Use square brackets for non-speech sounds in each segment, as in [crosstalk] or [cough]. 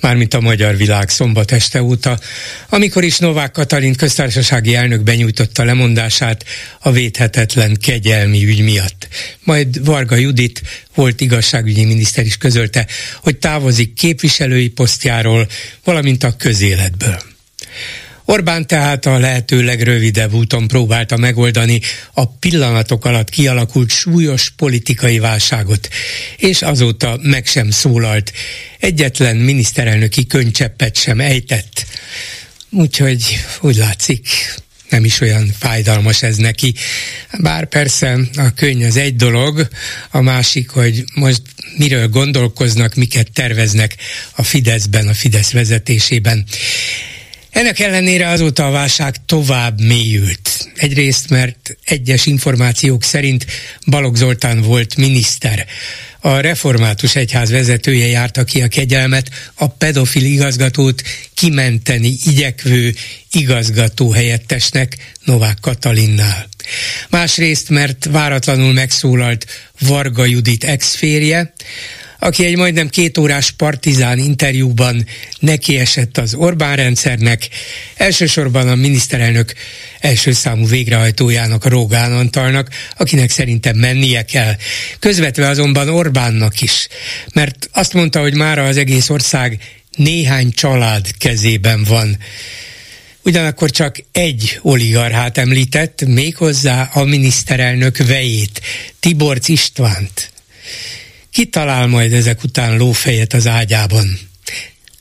mármint a magyar világ szombat este óta, amikor is Novák Katalin köztársasági elnök benyújtotta lemondását a védhetetlen kegyelmi ügy miatt. Majd Varga Judit volt igazságügyi miniszter is közölte, hogy távozik képviselői posztjáról, valamint a közéletből. Orbán tehát a lehető legrövidebb úton próbálta megoldani a pillanatok alatt kialakult súlyos politikai válságot, és azóta meg sem szólalt, egyetlen miniszterelnöki könycseppet sem ejtett. Úgyhogy úgy látszik, nem is olyan fájdalmas ez neki. Bár persze a könyv az egy dolog, a másik, hogy most miről gondolkoznak, miket terveznek a Fideszben, a Fidesz vezetésében. Ennek ellenére azóta a válság tovább mélyült. Egyrészt, mert egyes információk szerint Balogh Zoltán volt miniszter. A református egyház vezetője járta ki a kegyelmet a pedofil igazgatót kimenteni igyekvő igazgató helyettesnek Novák Katalinnál. Másrészt, mert váratlanul megszólalt Varga Judit exférje, aki egy majdnem két órás partizán interjúban nekiesett az Orbán rendszernek, elsősorban a miniszterelnök első számú végrehajtójának, Rogán Antalnak, akinek szerintem mennie kell. Közvetve azonban Orbánnak is, mert azt mondta, hogy mára az egész ország néhány család kezében van. Ugyanakkor csak egy oligarchát említett, méghozzá a miniszterelnök vejét, Tiborc Istvánt. Ki talál majd ezek után lófejet az ágyában?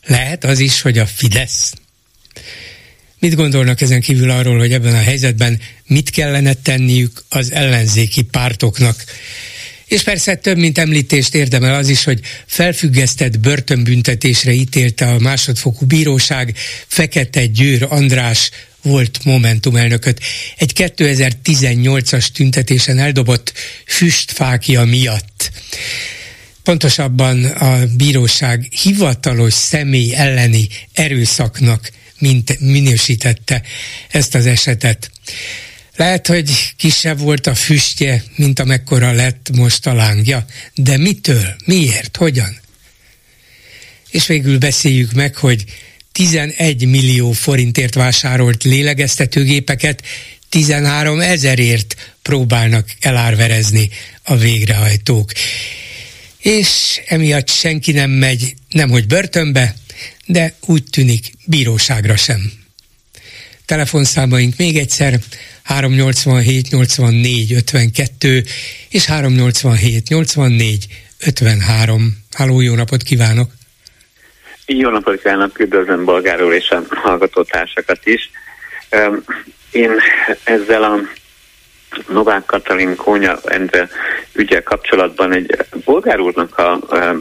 Lehet az is, hogy a Fidesz? Mit gondolnak ezen kívül arról, hogy ebben a helyzetben mit kellene tenniük az ellenzéki pártoknak? És persze több, mint említést érdemel az is, hogy felfüggesztett börtönbüntetésre ítélte a másodfokú bíróság Fekete Győr András volt Momentum elnököt egy 2018-as tüntetésen eldobott füstfákja miatt pontosabban a bíróság hivatalos személy elleni erőszaknak mint minősítette ezt az esetet. Lehet, hogy kisebb volt a füstje, mint amekkora lett most a lángja, de mitől, miért, hogyan? És végül beszéljük meg, hogy 11 millió forintért vásárolt lélegeztetőgépeket 13 ezerért próbálnak elárverezni a végrehajtók és emiatt senki nem megy, nemhogy börtönbe, de úgy tűnik bíróságra sem. Telefonszámaink még egyszer 387 84 52 és 387 84 53. Háló, jó napot kívánok! Jó napot kívánok, üdvözlöm Bolgáról és a hallgatótársakat is. Én ezzel a Novák Katalin Kónya Endre ügyel kapcsolatban egy bolgár úrnak a,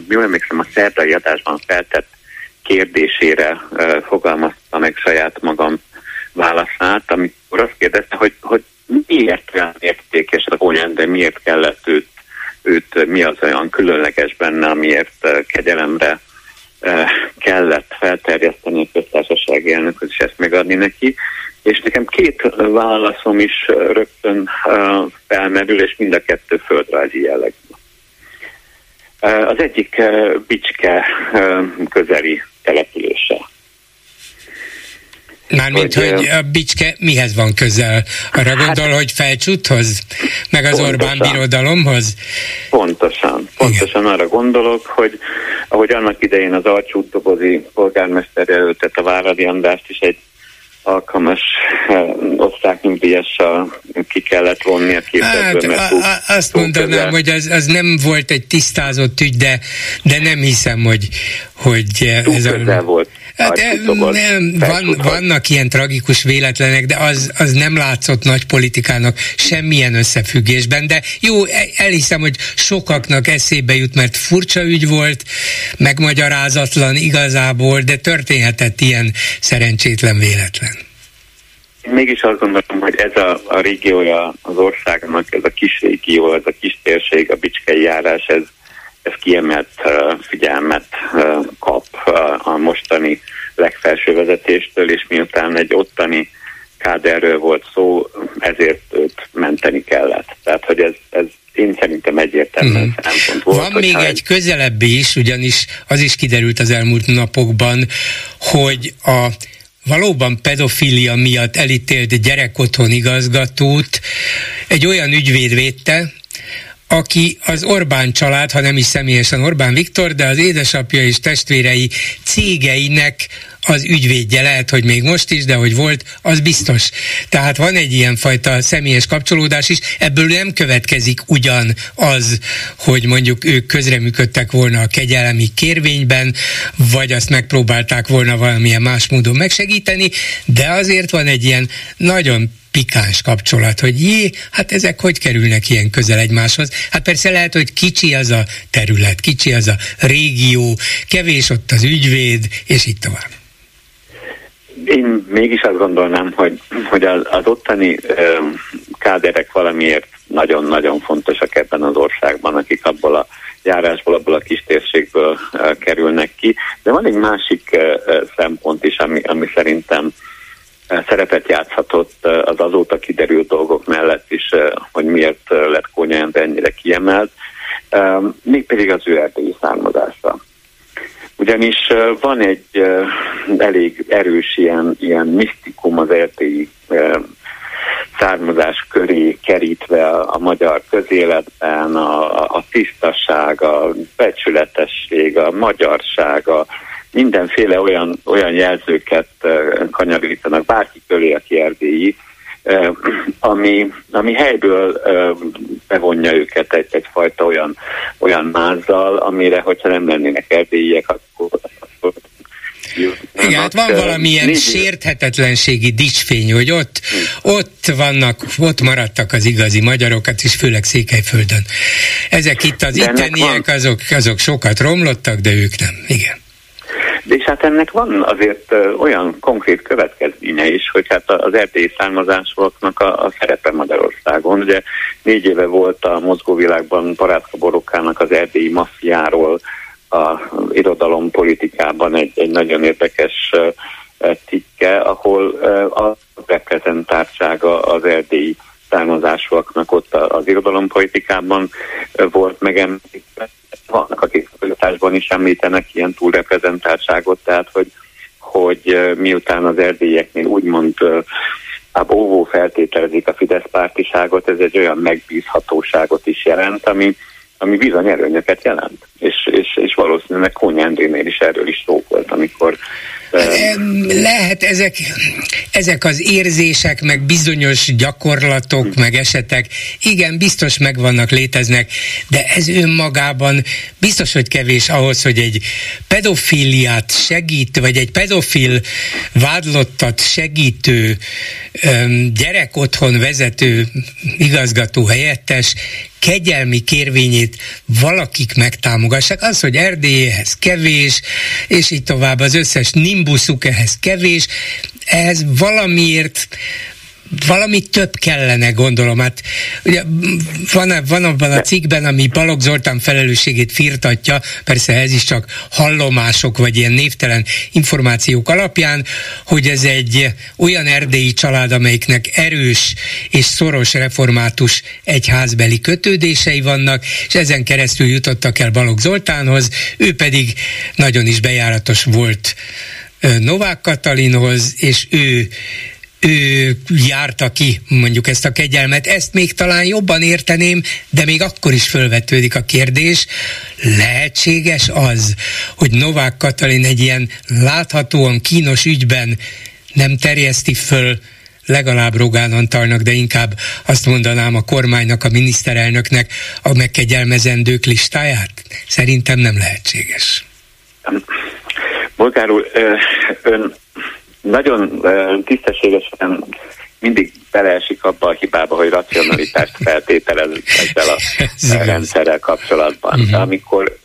jól emlékszem, a szerdai adásban feltett kérdésére fogalmazta meg saját magam válaszát, amikor azt kérdezte, hogy, hogy miért olyan értékes a Kónya Endre, miért kellett őt, őt, mi az olyan különleges benne, amiért kegyelemre kellett felterjeszteni a köztársasági elnököt, és ezt megadni neki. És nekem két válaszom is rögtön felmerül, és mind a kettő földrajzi jellegű. Az egyik Bicske közeli települése. Mármint, hogy, hogy a Bicske mihez van közel? Arra hát, gondol, hogy felcsúthoz? Meg az pontosan, Orbán birodalomhoz? Pontosan. Pontosan Igen. arra gondolok, hogy ahogy annak idején az Alcsútdobozi polgármester jelöltet a Váradi Andrást is egy alkalmas eh, osztálynyugdíjassal ki kellett vonni a képzetből. Hát, a, a, azt mondanám, közel. hogy az, az nem volt egy tisztázott ügy, de, de nem hiszem, hogy, hogy ez a... volt. Hát nem, van, vannak ilyen tragikus véletlenek, de az, az nem látszott nagy politikának semmilyen összefüggésben, de jó, e, elhiszem, hogy sokaknak eszébe jut, mert furcsa ügy volt, megmagyarázatlan igazából, de történhetett ilyen szerencsétlen véletlen. Mégis azt gondolom, hogy ez a, a régiója az országnak, ez a kis régió, ez a kis térség, a bicskei járás, ez, ez kiemelt figyelmet kap a mostani legfelső vezetéstől, és miután egy ottani káderről volt szó, ezért őt menteni kellett. Tehát, hogy ez, ez én szerintem egyértelműen mm. szempont volt. Van még egy közelebbi is, ugyanis az is kiderült az elmúlt napokban, hogy a valóban pedofilia miatt elítélt gyerekotthon igazgatót egy olyan ügyvéd védte, aki az Orbán család, ha nem is személyesen Orbán Viktor, de az édesapja és testvérei cégeinek az ügyvédje lehet, hogy még most is, de hogy volt, az biztos. Tehát van egy ilyen fajta személyes kapcsolódás is, ebből nem következik ugyan az, hogy mondjuk ők közreműködtek volna a kegyelemi kérvényben, vagy azt megpróbálták volna valamilyen más módon megsegíteni, de azért van egy ilyen nagyon pikáns kapcsolat, hogy jé, hát ezek hogy kerülnek ilyen közel egymáshoz? Hát persze lehet, hogy kicsi az a terület, kicsi az a régió, kevés ott az ügyvéd, és így tovább. Én mégis azt gondolnám, hogy, hogy az, az ottani káderek valamiért nagyon-nagyon fontosak ebben az országban, akik abból a járásból, abból a kis térségből kerülnek ki. De van egy másik szempont is, ami, ami szerintem szerepet játszhatott az azóta kiderült dolgok mellett is, hogy miért lett Kónya ennyire kiemelt, mégpedig az ő erdélyi származása. Ugyanis van egy elég erős ilyen, ilyen misztikum az erdélyi származás köré kerítve a, magyar közéletben, a, a tisztaság, a becsületesség, a magyarság, a, mindenféle olyan, olyan jelzőket kanyarítanak bárki köré, aki erdélyi, ami, ami helyből bevonja őket egy, egyfajta olyan, olyan mázzal, amire, hogyha nem lennének erdélyiek, akkor, akkor igen, hát van valamilyen négy sérthetetlenségi dicsfény, hogy ott, ott vannak, ott maradtak az igazi magyarokat, és főleg Székelyföldön. Ezek itt az itteniek, azok, azok sokat romlottak, de ők nem. Igen. És hát ennek van azért olyan konkrét következménye is, hogy hát az erdélyi származásoknak a, a szerepe Magyarországon. Ugye négy éve volt a mozgóvilágban Parátka Borokkának az erdélyi maffiáról a irodalom politikában egy, egy nagyon érdekes tikke, ahol a reprezentáltsága az erdélyi származásúaknak ott az irodalompolitikában volt megemlítve, vannak, akik a is említenek ilyen túlreprezentáltságot, tehát hogy, hogy miután az erdélyeknél úgymond a óvó feltételezik a Fidesz pártiságot, ez egy olyan megbízhatóságot is jelent, ami, ami bizony erőnyöket jelent. És, és, és valószínűleg Kónya Endrénél is erről is szó volt, amikor lehet ezek, ezek az érzések, meg bizonyos gyakorlatok, meg esetek, igen, biztos megvannak, léteznek, de ez önmagában biztos, hogy kevés ahhoz, hogy egy pedofiliát segít, vagy egy pedofil vádlottat segítő gyerek otthon vezető igazgató helyettes kegyelmi kérvényét valakik megtámogassák. Az, hogy Erdélyhez kevés, és így tovább az összes nimbuszuk ehhez kevés, ehhez valamiért valami több kellene, gondolom. Hát ugye van, van abban a cikkben, ami Balogh Zoltán felelősségét firtatja, persze ez is csak hallomások, vagy ilyen névtelen információk alapján, hogy ez egy olyan erdélyi család, amelyiknek erős és szoros református egyházbeli kötődései vannak, és ezen keresztül jutottak el Balogh Zoltánhoz, ő pedig nagyon is bejáratos volt Novák Katalinhoz, és ő ő járta ki mondjuk ezt a kegyelmet. Ezt még talán jobban érteném, de még akkor is fölvetődik a kérdés, lehetséges az, hogy Novák Katalin egy ilyen láthatóan kínos ügyben nem terjeszti föl legalább Rogán Antalnak, de inkább azt mondanám a kormánynak, a miniszterelnöknek a megkegyelmezendők listáját? Szerintem nem lehetséges. Bolgár úr, ön nagyon tisztességesen mindig beleesik abba a hibába, hogy racionalitást feltételez ezzel a [laughs] rendszerrel kapcsolatban. Uh-huh. Amikor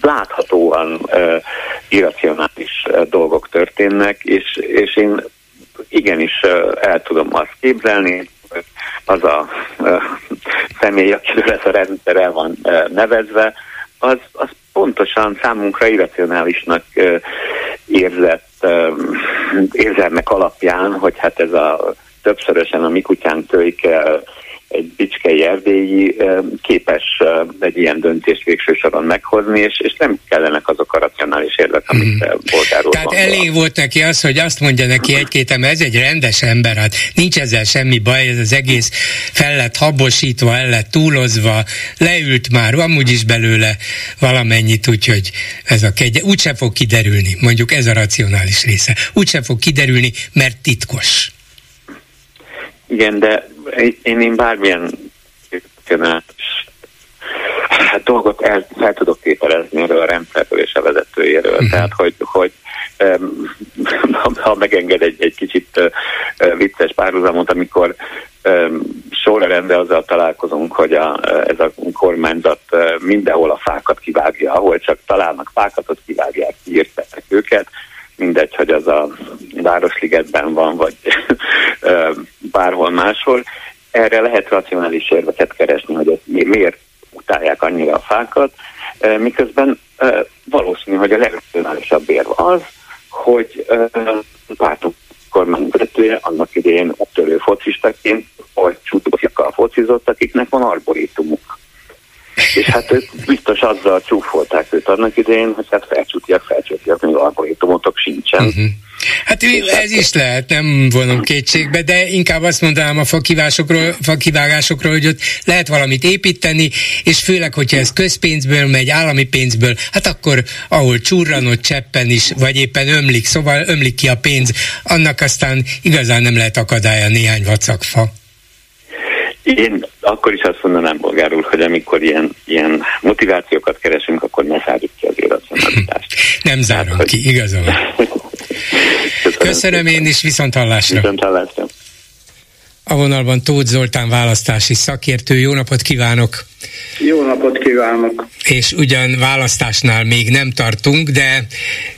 láthatóan irracionális dolgok történnek, és, és én igenis el tudom azt képzelni, az a személy, akiről ez a rendszer el van nevezve, az, az pontosan számunkra irracionálisnak érzett érzelmek alapján, hogy hát ez a többszörösen a mi kutyánk kölyke egy bicskei erdélyi képes egy ilyen döntést végső soron meghozni, és, és nem kellenek azok a racionális érvek, amit mm. bolgáról Tehát van elég volt neki az, hogy azt mondja neki egy-két ember, ez egy rendes ember, hát nincs ezzel semmi baj, ez az egész fel lett habosítva, el lett túlozva, leült már, amúgy is belőle valamennyit, úgyhogy ez a kegye, úgyse fog kiderülni, mondjuk ez a racionális része, úgyse fog kiderülni, mert titkos. Igen, de én, én bármilyen hát dolgot el, fel tudok tételezni erről a rendszerről és a vezetőjéről. Uh-huh. Tehát, hogy, hogy um, [laughs] ha megenged egy, egy kicsit uh, vicces párhuzamot, amikor um, sorrendben azzal találkozunk, hogy a, ez a kormányzat uh, mindenhol a fákat kivágja, ahol csak találnak fákat, ott kivágják, kiírták őket, mindegy, hogy az a Városligetben van, vagy [laughs] bárhol máshol. Erre lehet racionális érveket keresni, hogy miért utálják annyira a fákat, miközben valószínű, hogy a legracionálisabb érv az, hogy pártok kormányvezetője annak idején ottörő focistaként, vagy csútokjakkal focizott, akiknek van arborétumuk. És hát ők biztos azzal csúfolták őt annak idején, hogy hát felcsútiak, felcsútiak, még alkoholitomotok sincsen. Uh-huh. Hát ez is lehet, nem vonom kétségbe, de inkább azt mondanám a fakivásokról, fakivágásokról, hogy ott lehet valamit építeni, és főleg, hogyha ez közpénzből megy, állami pénzből, hát akkor ahol csurranott cseppen is, vagy éppen ömlik, szóval ömlik ki a pénz, annak aztán igazán nem lehet akadálya néhány vacakfa. Én akkor is azt mondanám, bolgár úr, hogy amikor ilyen, ilyen motivációkat keresünk, akkor ne zárjuk ki az irracionalitást. [laughs] Nem zárom hát, ki, igazán. [laughs] Köszönöm, Köszönöm én is, viszont hallásra. Viszont hallásra. A vonalban Tóth Zoltán választási szakértő. Jó napot kívánok! Jó napot kívánok! És ugyan választásnál még nem tartunk, de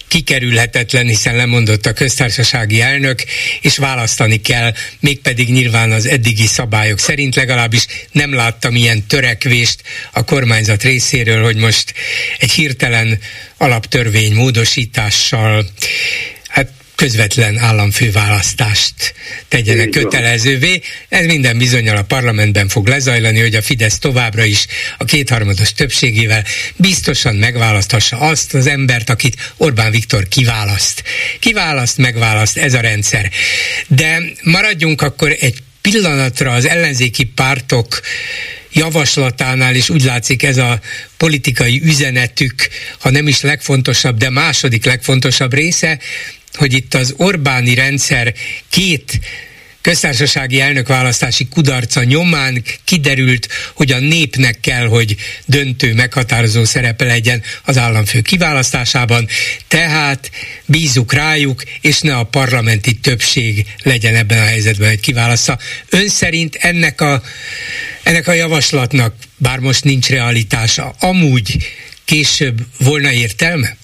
kikerülhetetlen, hiszen lemondott a köztársasági elnök, és választani kell, mégpedig nyilván az eddigi szabályok szerint legalábbis nem láttam ilyen törekvést a kormányzat részéről, hogy most egy hirtelen alaptörvény módosítással közvetlen államfőválasztást tegyenek kötelezővé. Ez minden bizonyal a parlamentben fog lezajlani, hogy a Fidesz továbbra is a kétharmados többségével biztosan megválaszthassa azt az embert, akit Orbán Viktor kiválaszt. Kiválaszt, megválaszt, ez a rendszer. De maradjunk akkor egy pillanatra az ellenzéki pártok javaslatánál is úgy látszik ez a politikai üzenetük, ha nem is legfontosabb, de második legfontosabb része, hogy itt az Orbáni rendszer két köztársasági elnökválasztási kudarca nyomán kiderült, hogy a népnek kell, hogy döntő, meghatározó szerepe legyen az államfő kiválasztásában, tehát bízunk rájuk, és ne a parlamenti többség legyen ebben a helyzetben, hogy kiválassza. Ön szerint ennek a, ennek a javaslatnak, bár most nincs realitása, amúgy később volna értelme?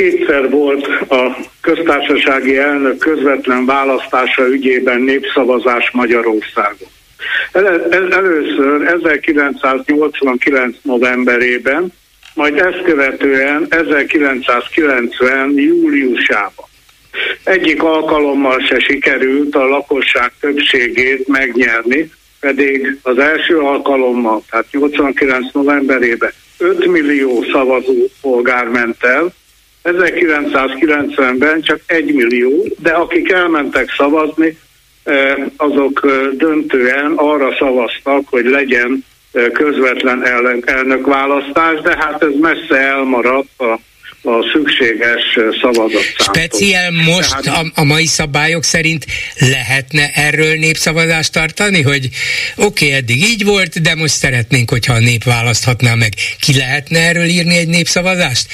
Kétszer volt a köztársasági elnök közvetlen választása ügyében népszavazás Magyarországon. El, először 1989. novemberében, majd ezt követően 1990. júliusában. Egyik alkalommal se sikerült a lakosság többségét megnyerni, pedig az első alkalommal, tehát 89 novemberében 5 millió szavazó polgár ment el, 1990-ben csak egy millió, de akik elmentek szavazni, eh, azok eh, döntően arra szavaztak, hogy legyen eh, közvetlen elnökválasztás, de hát ez messze elmaradt a a szükséges szavazat Speciál most Tehát, a, a mai szabályok szerint lehetne erről népszavazást tartani, hogy oké, okay, eddig így volt, de most szeretnénk, hogyha a nép választhatná meg. Ki lehetne erről írni egy népszavazást?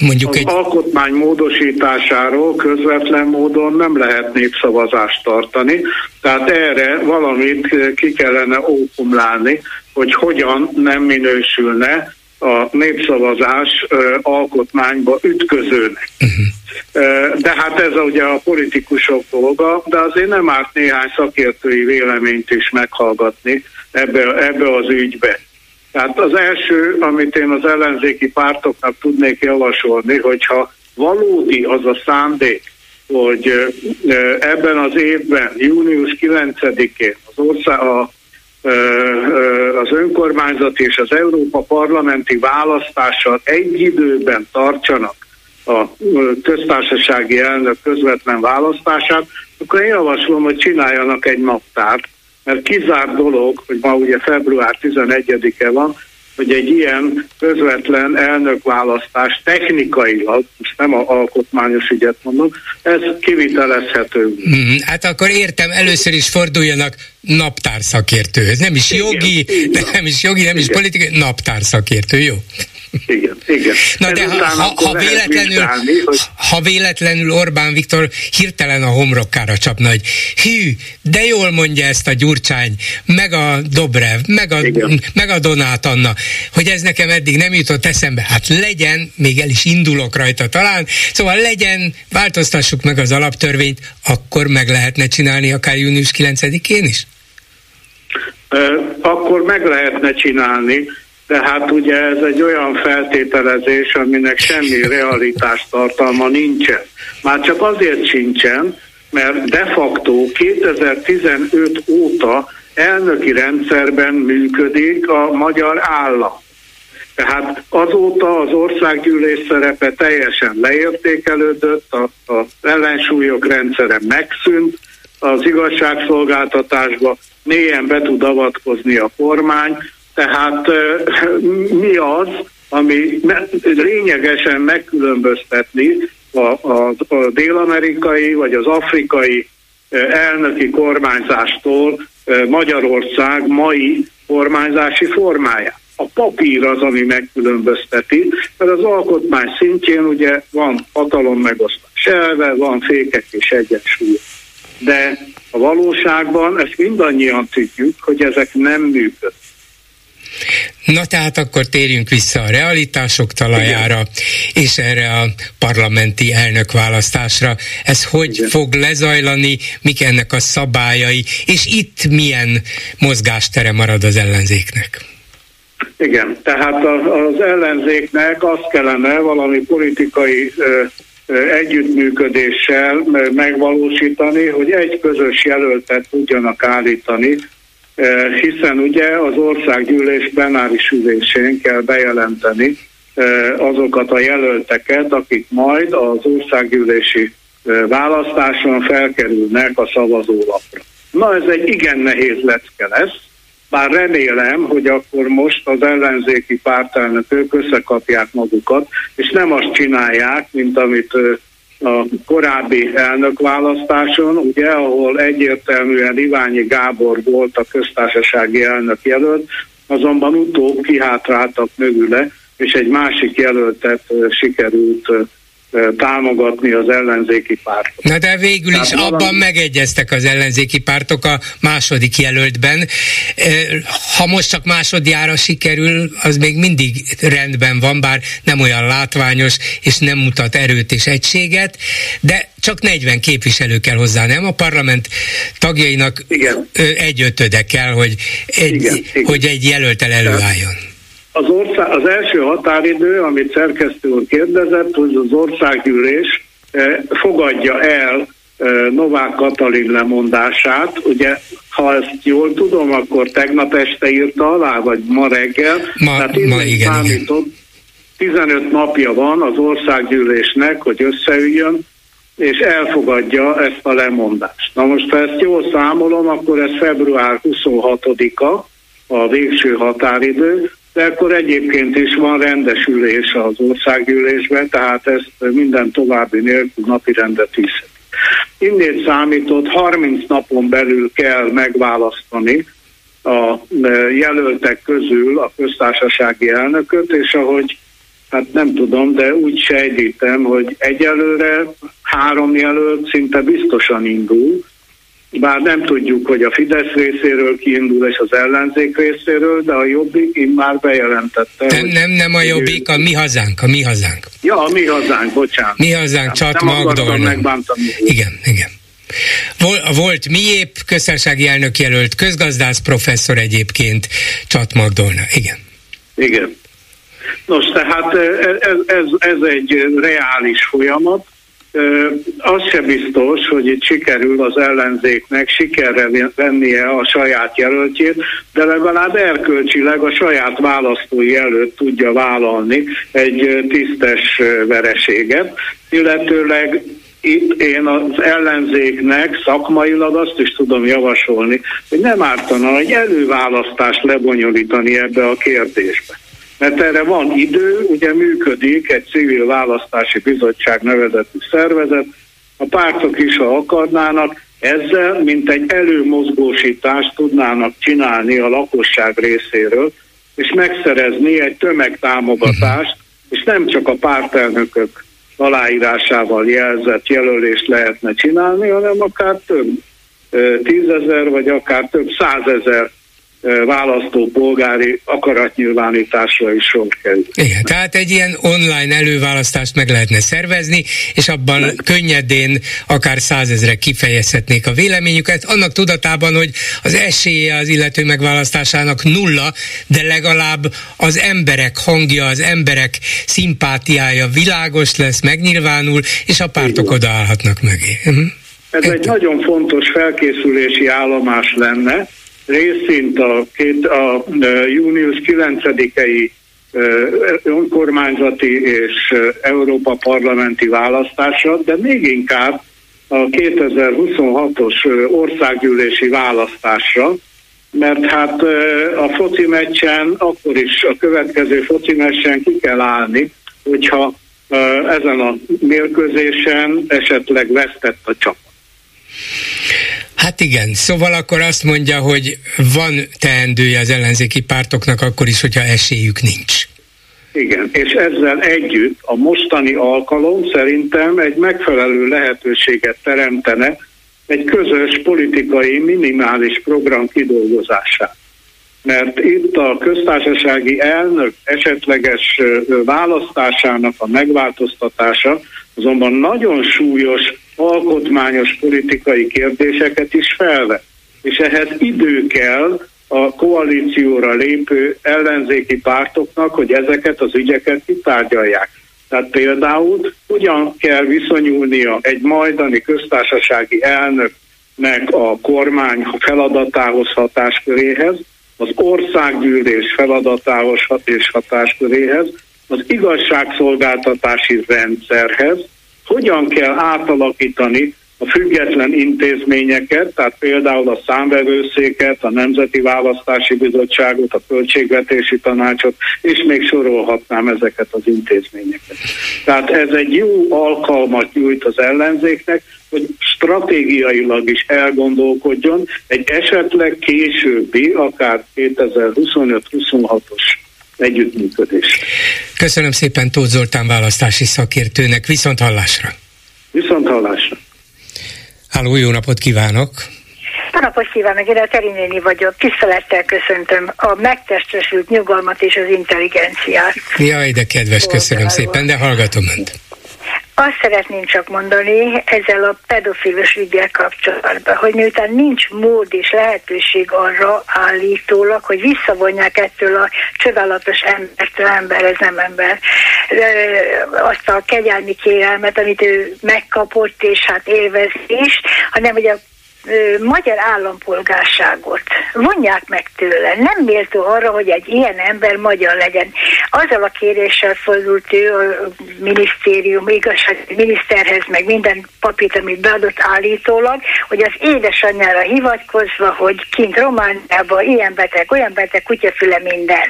Mondjuk az egy... alkotmány módosításáról közvetlen módon nem lehet népszavazást tartani, tehát erre valamit ki kellene ókumlálni, hogy hogyan nem minősülne a népszavazás alkotmányba ütközőnek. Uh-huh. De hát ez ugye a politikusok dolga, de azért nem árt néhány szakértői véleményt is meghallgatni ebbe, ebbe az ügybe. Tehát az első, amit én az ellenzéki pártoknak tudnék javasolni, hogyha valódi az a szándék, hogy ebben az évben, június 9-én az ország, a az önkormányzat és az Európa parlamenti választással egy időben tartsanak a köztársasági elnök közvetlen választását, akkor én javaslom, hogy csináljanak egy naptárt, mert kizárt dolog, hogy ma ugye február 11-e van, hogy egy ilyen közvetlen elnökválasztás technikailag, most nem a alkotmányos ügyet mondom, ez kivitelezhető. Mm, hát akkor értem, először is forduljanak naptárszakértőhöz. Nem is jogi, igen, nem is jogi, nem igen. is politikai, naptárszakértő, jó? Igen, igen. Na de ha, ha, ha, véletlenül, vizsgálni, hogy... ha véletlenül Orbán Viktor hirtelen a homrokára csapna, hogy hű, de jól mondja ezt a Gyurcsány, meg a Dobrev, meg a, meg a Donát Anna, hogy ez nekem eddig nem jutott eszembe. Hát legyen, még el is indulok rajta talán, szóval legyen, változtassuk meg az alaptörvényt, akkor meg lehetne csinálni akár június 9-én is? Akkor meg lehetne csinálni, tehát ugye ez egy olyan feltételezés, aminek semmi realitás tartalma nincsen. Már csak azért sincsen, mert de facto 2015 óta elnöki rendszerben működik a magyar állam. Tehát azóta az országgyűlés szerepe teljesen leértékelődött, a, a ellensúlyok rendszere megszűnt, az igazságszolgáltatásba mélyen be tud avatkozni a kormány, tehát [laughs] mi az, ami lényegesen megkülönböztetni a, a, a dél-amerikai vagy az afrikai elnöki kormányzástól Magyarország mai kormányzási formáját. A papír az, ami megkülönbözteti, mert az alkotmány szintjén ugye van hatalom megosztás elve, van fékek és egyensúly. De a valóságban ezt mindannyian tudjuk, hogy ezek nem működnek. Na tehát akkor térjünk vissza a realitások talajára, Igen. és erre a parlamenti elnökválasztásra. Ez hogy Igen. fog lezajlani, mik ennek a szabályai, és itt milyen mozgástere marad az ellenzéknek? Igen, tehát az ellenzéknek azt kellene valami politikai együttműködéssel megvalósítani, hogy egy közös jelöltet tudjanak állítani hiszen ugye az országgyűlés plenáris ülésén kell bejelenteni azokat a jelölteket, akik majd az országgyűlési választáson felkerülnek a szavazólapra. Na ez egy igen nehéz lecke lesz, bár remélem, hogy akkor most az ellenzéki pártelnökök összekapják magukat, és nem azt csinálják, mint amit a korábbi elnökválasztáson, ugye, ahol egyértelműen Iványi Gábor volt a köztársasági elnök jelölt, azonban utóbb kihátráltak mögüle, és egy másik jelöltet sikerült támogatni az ellenzéki pártok. Na de végül is Tehát abban valami... megegyeztek az ellenzéki pártok a második jelöltben. Ha most csak másodjára sikerül, az még mindig rendben van, bár nem olyan látványos, és nem mutat erőt és egységet, de csak 40 képviselő kell hozzá, nem? A parlament tagjainak Igen. egy ötöde kell, hogy egy, Igen. hogy egy jelöltel előálljon. Az, ország, az első határidő, amit szerkesztő úr kérdezett, hogy az országgyűlés eh, fogadja el eh, Novák Katalin lemondását. Ugye, ha ezt jól tudom, akkor tegnap este írta alá, vagy ma reggel. Ma, Tehát ma igen, igen. 15 napja van az országgyűlésnek, hogy összeüljön, és elfogadja ezt a lemondást. Na most, ha ezt jól számolom, akkor ez február 26-a, a végső határidő, de akkor egyébként is van rendesülés az országgyűlésben, tehát ezt minden további nélkül napirendet tűzhet. Innét számított 30 napon belül kell megválasztani a jelöltek közül a köztársasági elnököt, és ahogy hát nem tudom, de úgy sejtítem, hogy egyelőre három jelölt szinte biztosan indul, bár nem tudjuk, hogy a Fidesz részéről kiindul és az ellenzék részéről, de a Jobbik már bejelentette. Nem, nem, nem a Jobbik, a mi hazánk, a mi hazánk. Ja, a mi hazánk, bocsánat. Mi hazánk, Csat Magdolna. Igen, igen. Volt miépp köztársasági elnök jelölt, közgazdász professzor egyébként, Csat Magdolna. Igen. Igen. Nos, tehát ez, ez, ez egy reális folyamat, az se biztos, hogy itt sikerül az ellenzéknek sikerre vennie a saját jelöltjét, de legalább erkölcsileg a saját választói előtt tudja vállalni egy tisztes vereséget, illetőleg itt én az ellenzéknek szakmailag azt is tudom javasolni, hogy nem ártana egy előválasztást lebonyolítani ebbe a kérdésbe mert erre van idő, ugye működik egy civil választási bizottság nevezetű szervezet, a pártok is, ha akarnának, ezzel, mint egy előmozgósítást tudnának csinálni a lakosság részéről, és megszerezni egy tömegtámogatást, és nem csak a pártelnökök aláírásával jelzett jelölést lehetne csinálni, hanem akár több tízezer, vagy akár több százezer választópolgári akaratnyilvánításra is sor kerül. Igen, tehát egy ilyen online előválasztást meg lehetne szervezni, és abban meg. könnyedén akár százezrek kifejezhetnék a véleményüket, annak tudatában, hogy az esélye az illető megválasztásának nulla, de legalább az emberek hangja, az emberek szimpátiája világos lesz, megnyilvánul, és a pártok odaállhatnak mögé. Uh-huh. Ez egy nagyon fontos felkészülési állomás lenne, részint a, két, a, június 9-i önkormányzati és Európa parlamenti választásra, de még inkább a 2026-os országgyűlési választásra, mert hát a foci meccsen, akkor is a következő foci meccsen ki kell állni, hogyha ezen a mérkőzésen esetleg vesztett a csapat. Hát igen, szóval akkor azt mondja, hogy van teendője az ellenzéki pártoknak akkor is, hogyha esélyük nincs. Igen, és ezzel együtt a mostani alkalom szerintem egy megfelelő lehetőséget teremtene egy közös politikai minimális program kidolgozását. Mert itt a köztársasági elnök esetleges választásának a megváltoztatása azonban nagyon súlyos alkotmányos politikai kérdéseket is felvet. És ehhez idő kell a koalícióra lépő ellenzéki pártoknak, hogy ezeket az ügyeket kitárgyalják. Tehát például hogyan kell viszonyulnia egy majdani köztársasági elnöknek a kormány feladatához, hatásköréhez, az országgyűlés feladatához és hatásköréhez, az igazságszolgáltatási rendszerhez, hogyan kell átalakítani a független intézményeket, tehát például a számvevőszéket, a Nemzeti Választási Bizottságot, a Költségvetési Tanácsot, és még sorolhatnám ezeket az intézményeket. Tehát ez egy jó alkalmat nyújt az ellenzéknek, hogy stratégiailag is elgondolkodjon egy esetleg későbbi, akár 2025-26-os együttműködés. Köszönöm szépen Tóth Zoltán választási szakértőnek, viszont hallásra! Viszont hallásra! Háló, jó napot kívánok! Jó napot kívánok, én a Terinéni vagyok. Tisztelettel köszöntöm a megtestesült nyugalmat és az intelligenciát. Jaj, de kedves, köszönöm szépen, de hallgatom önt. Azt szeretném csak mondani ezzel a pedofilos ügyel kapcsolatban, hogy miután nincs mód és lehetőség arra állítólag, hogy visszavonják ettől a csodálatos embertől ember, ez nem ember, azt a kegyelmi kérelmet, amit ő megkapott, és hát élvez is, hanem hogy a magyar állampolgárságot vonják meg tőle. Nem méltó arra, hogy egy ilyen ember magyar legyen. Azzal a kéréssel fordult ő a minisztérium, igazság miniszterhez, meg minden papírt, amit beadott állítólag, hogy az édesanyjára hivatkozva, hogy kint Romániában ilyen beteg, olyan beteg, kutyafüle minden.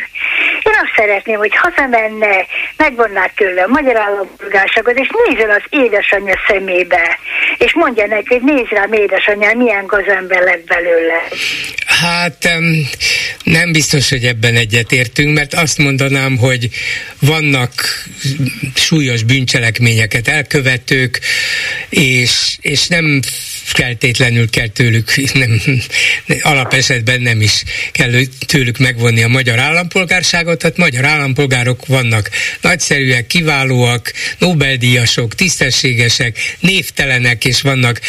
Én azt szeretném, hogy hazamenne, megvonnák tőle a magyar állampolgárságot, és nézzen az édesanyja szemébe, és mondja neki, hogy nézd rám édesanyja, milyen gazember lett belőle. Hát nem biztos, hogy ebben egyetértünk, mert azt mondanám, hogy vannak súlyos bűncselekményeket elkövetők, és, és nem feltétlenül kell tőlük, nem, alapesetben nem is kell tőlük megvonni a magyar állampolgárságot, tehát magyar állampolgárok vannak nagyszerűek, kiválóak, Nobel-díjasok, tisztességesek, névtelenek, és vannak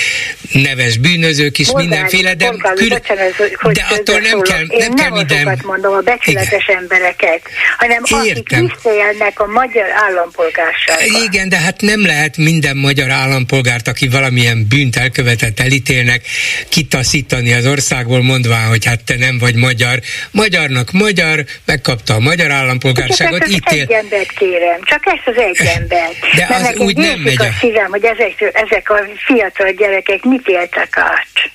neves bűnözők is, Bolgár, mindenféle, de, Bolgár, kül... bocsánat, hogy de attól nem kell, nem Én kell nem minden... mondom, a becsületes Igen. embereket, hanem Értem. akik visszajelnek a magyar állampolgársággal. Igen, de hát nem lehet minden magyar állampolgárt, aki valamilyen bűnt elkövetett, elítélnek, kitaszítani az országból, mondván, hogy hát te nem vagy magyar. Magyarnak magyar, megkapta a magyar állampolgárságot, csak ítél. Egy embert kérem, csak ezt az egy embert. De az úgy nem megy. A szívem, hogy ezek, ezek a fiatal gyerekek mit éltek át.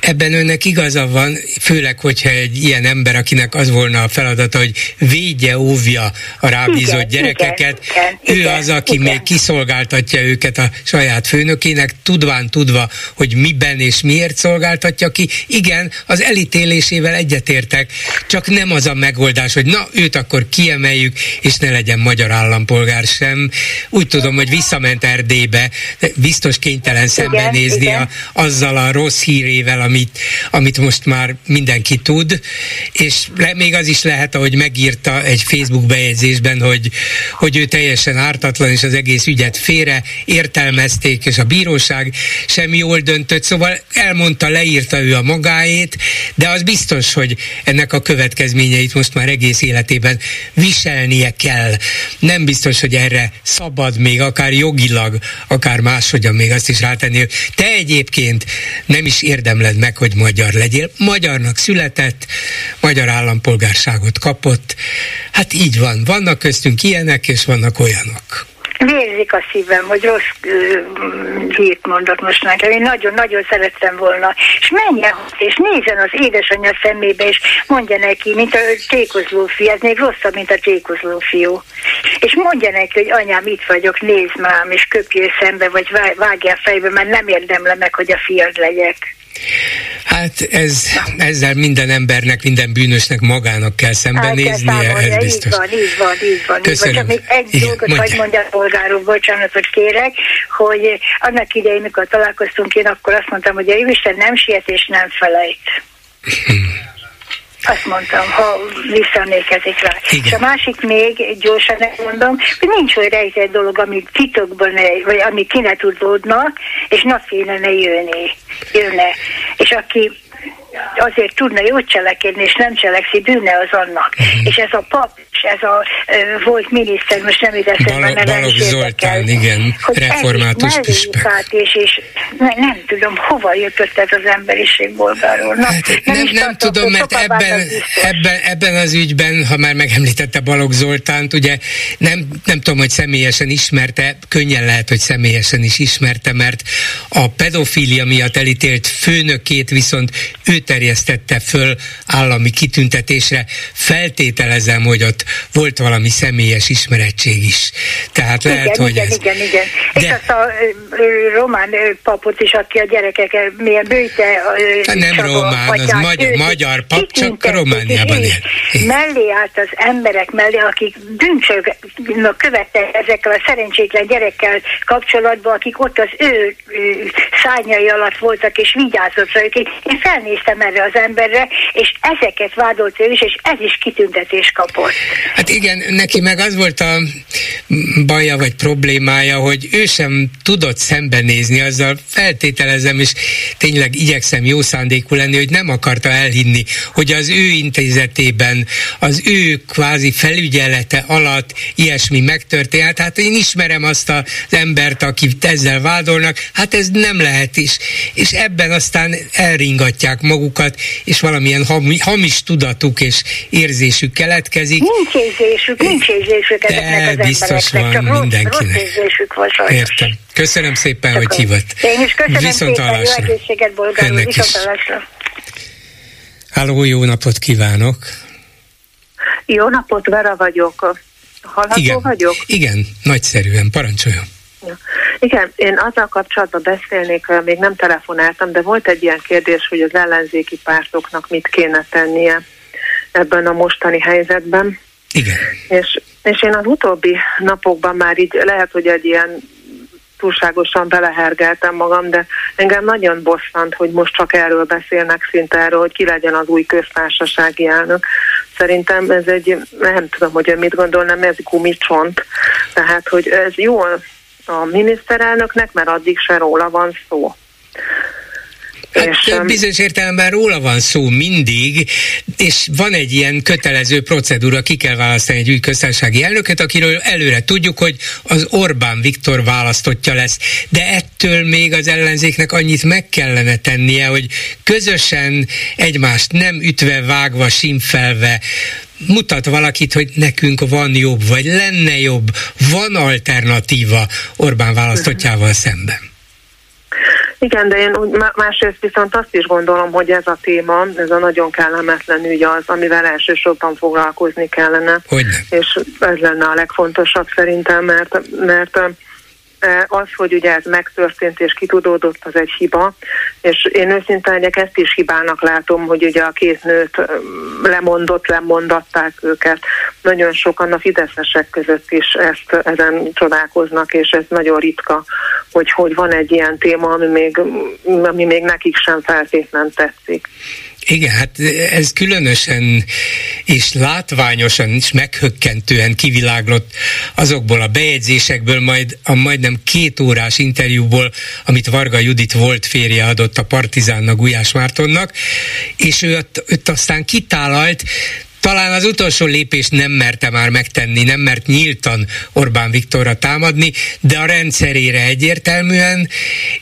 Ebben önnek igaza van, főleg, hogyha egy ilyen ember, akinek az volna a feladata, hogy védje, óvja a rábízott igen, gyerekeket, igen, ő igen, az, aki igen. még kiszolgáltatja őket a saját főnökének, tudván tudva, hogy miben és miért szolgáltatja ki. Igen, az elítélésével egyetértek, csak nem az a megoldás, hogy na, őt akkor kiemeljük, és ne legyen magyar állampolgár sem. Úgy tudom, hogy visszament Erdélybe, biztos kénytelen szembenézni a, azzal a rossz hír hírével, amit, amit most már mindenki tud, és le, még az is lehet, ahogy megírta egy Facebook bejegyzésben, hogy, hogy ő teljesen ártatlan, és az egész ügyet félre értelmezték, és a bíróság sem jól döntött, szóval elmondta, leírta ő a magáét, de az biztos, hogy ennek a következményeit most már egész életében viselnie kell. Nem biztos, hogy erre szabad még akár jogilag, akár máshogyan még azt is rátenni, hogy te egyébként nem is ér érdemled meg, hogy magyar legyél. Magyarnak született, magyar állampolgárságot kapott. Hát így van. Vannak köztünk ilyenek, és vannak olyanok. Vérzik a szívem, hogy rossz hírt mondott most nekem. Én nagyon-nagyon szerettem volna. És menjen, és nézzen az édesanyja szemébe, és mondja neki, mint a tékozló fiú, ez még rosszabb, mint a tékozló fiú. És mondja neki, hogy anyám, itt vagyok, nézd már, és köpjél szembe, vagy vágjál fejbe, mert nem érdemlem meg, hogy a fiad legyek. Hát ez, ezzel minden embernek, minden bűnösnek magának kell szembenéznie, ez biztos. Így van, így van, így van. Köszönöm. Csak még egy Igen, dolgot mondja a polgárok, bocsánatot kérek, hogy annak idején, mikor találkoztunk, én akkor azt mondtam, hogy a Isten nem siet és nem felejt. [laughs] Azt mondtam, ha visszaemlékezik rá. Igen. És a másik még, gyorsan mondom, hogy nincs olyan rejtett dolog, ami titokban, vagy ami ki ne tudódna, és napféle ne jönni, jönne. És aki azért tudna jót cselekedni, és nem cselekszi, bűne az annak. Uh-huh. És ez a pap, és ez a uh, volt miniszter, most nem ide Balog, mert Balog Zoltán, igen, református püspök. És, és ne, nem tudom, hova jutott ez az emberiség bolgáról. Na, hát, nem, nem, nem tudom, mert ebben, ebben, ebben az ügyben, ha már megemlítette Balog Zoltánt, ugye nem, nem tudom, hogy személyesen ismerte, könnyen lehet, hogy személyesen is ismerte, mert a pedofília miatt elítélt főnökét viszont ő terjesztette föl állami kitüntetésre, feltételezem, hogy ott volt valami személyes ismerettség is. Tehát igen, lehet, hogy igen, ez... Igen, igen, De... És azt a ö, román papot is, aki a gyerekek milyen bőte hát Nem Csaba, román, az magyar, magyar pap, csak Romániában él. Mellé állt az emberek mellé, akik bűncsök követte ezekkel a szerencsétlen gyerekkel kapcsolatban, akik ott az ő, ő szárnyai alatt voltak, és vigyázott rá őket. Én felnéztem emlékszem erre az emberre, és ezeket vádolt ő is, és ez is kitüntetés kapott. Hát igen, neki meg az volt a baja vagy problémája, hogy ő sem tudott szembenézni, azzal feltételezem, és tényleg igyekszem jó szándékú lenni, hogy nem akarta elhinni, hogy az ő intézetében, az ő kvázi felügyelete alatt ilyesmi megtörtént. Hát én ismerem azt az embert, akit ezzel vádolnak, hát ez nem lehet is. És ebben aztán elringatják magukat, és valamilyen hamis tudatuk és érzésük keletkezik. Nincs érzésük, nincs érzésük ezeknek De az biztos van csak mindenkinek. Rossz, érzésük van sajnos. Értem. Köszönöm szépen, csak hogy hívott. Én is köszönöm Viszont szépen, hallásra. jó egészséget, Bolgár viszont Háló, jó napot kívánok! Jó napot, Vera vagyok. Hallható Igen. vagyok? Igen, nagyszerűen, parancsoljon. Ja. Igen, én azzal kapcsolatban beszélnék, még nem telefonáltam, de volt egy ilyen kérdés, hogy az ellenzéki pártoknak mit kéne tennie ebben a mostani helyzetben. Igen. És, és én az utóbbi napokban már így lehet, hogy egy ilyen túlságosan belehergeltem magam, de engem nagyon bosszant, hogy most csak erről beszélnek szinte erről, hogy ki legyen az új köztársasági elnök. Szerintem ez egy, nem tudom, hogy ön mit gondol, nem ez gumicsont. Tehát, hogy ez jó a miniszterelnöknek, mert addig se róla van szó. Hát és, bizonyos értelemben róla van szó mindig, és van egy ilyen kötelező procedúra, ki kell választani egy új köztársasági elnököt, akiről előre tudjuk, hogy az Orbán Viktor választottja lesz. De ettől még az ellenzéknek annyit meg kellene tennie, hogy közösen egymást nem ütve, vágva, simfelve mutat valakit, hogy nekünk van jobb, vagy lenne jobb, van alternatíva Orbán választottjával szemben. Igen, de én úgy, másrészt viszont azt is gondolom, hogy ez a téma, ez a nagyon kellemetlen ügy az, amivel elsősorban foglalkozni kellene. Hogyne. És ez lenne a legfontosabb szerintem, mert, mert az, hogy ugye ez megtörtént és kitudódott, az egy hiba, és én őszintén legyek, ezt is hibának látom, hogy ugye a két nőt lemondott, lemondatták őket. Nagyon sokan a fideszesek között is ezt ezen csodálkoznak, és ez nagyon ritka, hogy, hogy van egy ilyen téma, ami még, ami még nekik sem feltétlenül tetszik. Igen, hát ez különösen és látványosan is meghökkentően kiviláglott azokból a bejegyzésekből, majd a majdnem két órás interjúból, amit Varga Judit volt férje adott a Partizánnak, Gulyás Mártonnak, és ő ott, ott aztán kitálalt, talán az utolsó lépést nem merte már megtenni, nem mert nyíltan Orbán Viktorra támadni, de a rendszerére egyértelműen,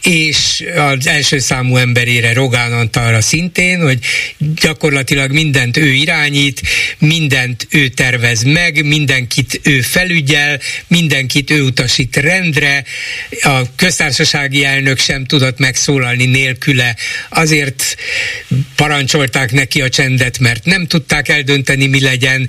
és az első számú emberére Rogán Antalra szintén, hogy gyakorlatilag mindent ő irányít, mindent ő tervez meg, mindenkit ő felügyel, mindenkit ő utasít rendre, a köztársasági elnök sem tudott megszólalni nélküle, azért parancsolták neki a csendet, mert nem tudták eldönteni, dönteni, mi legyen,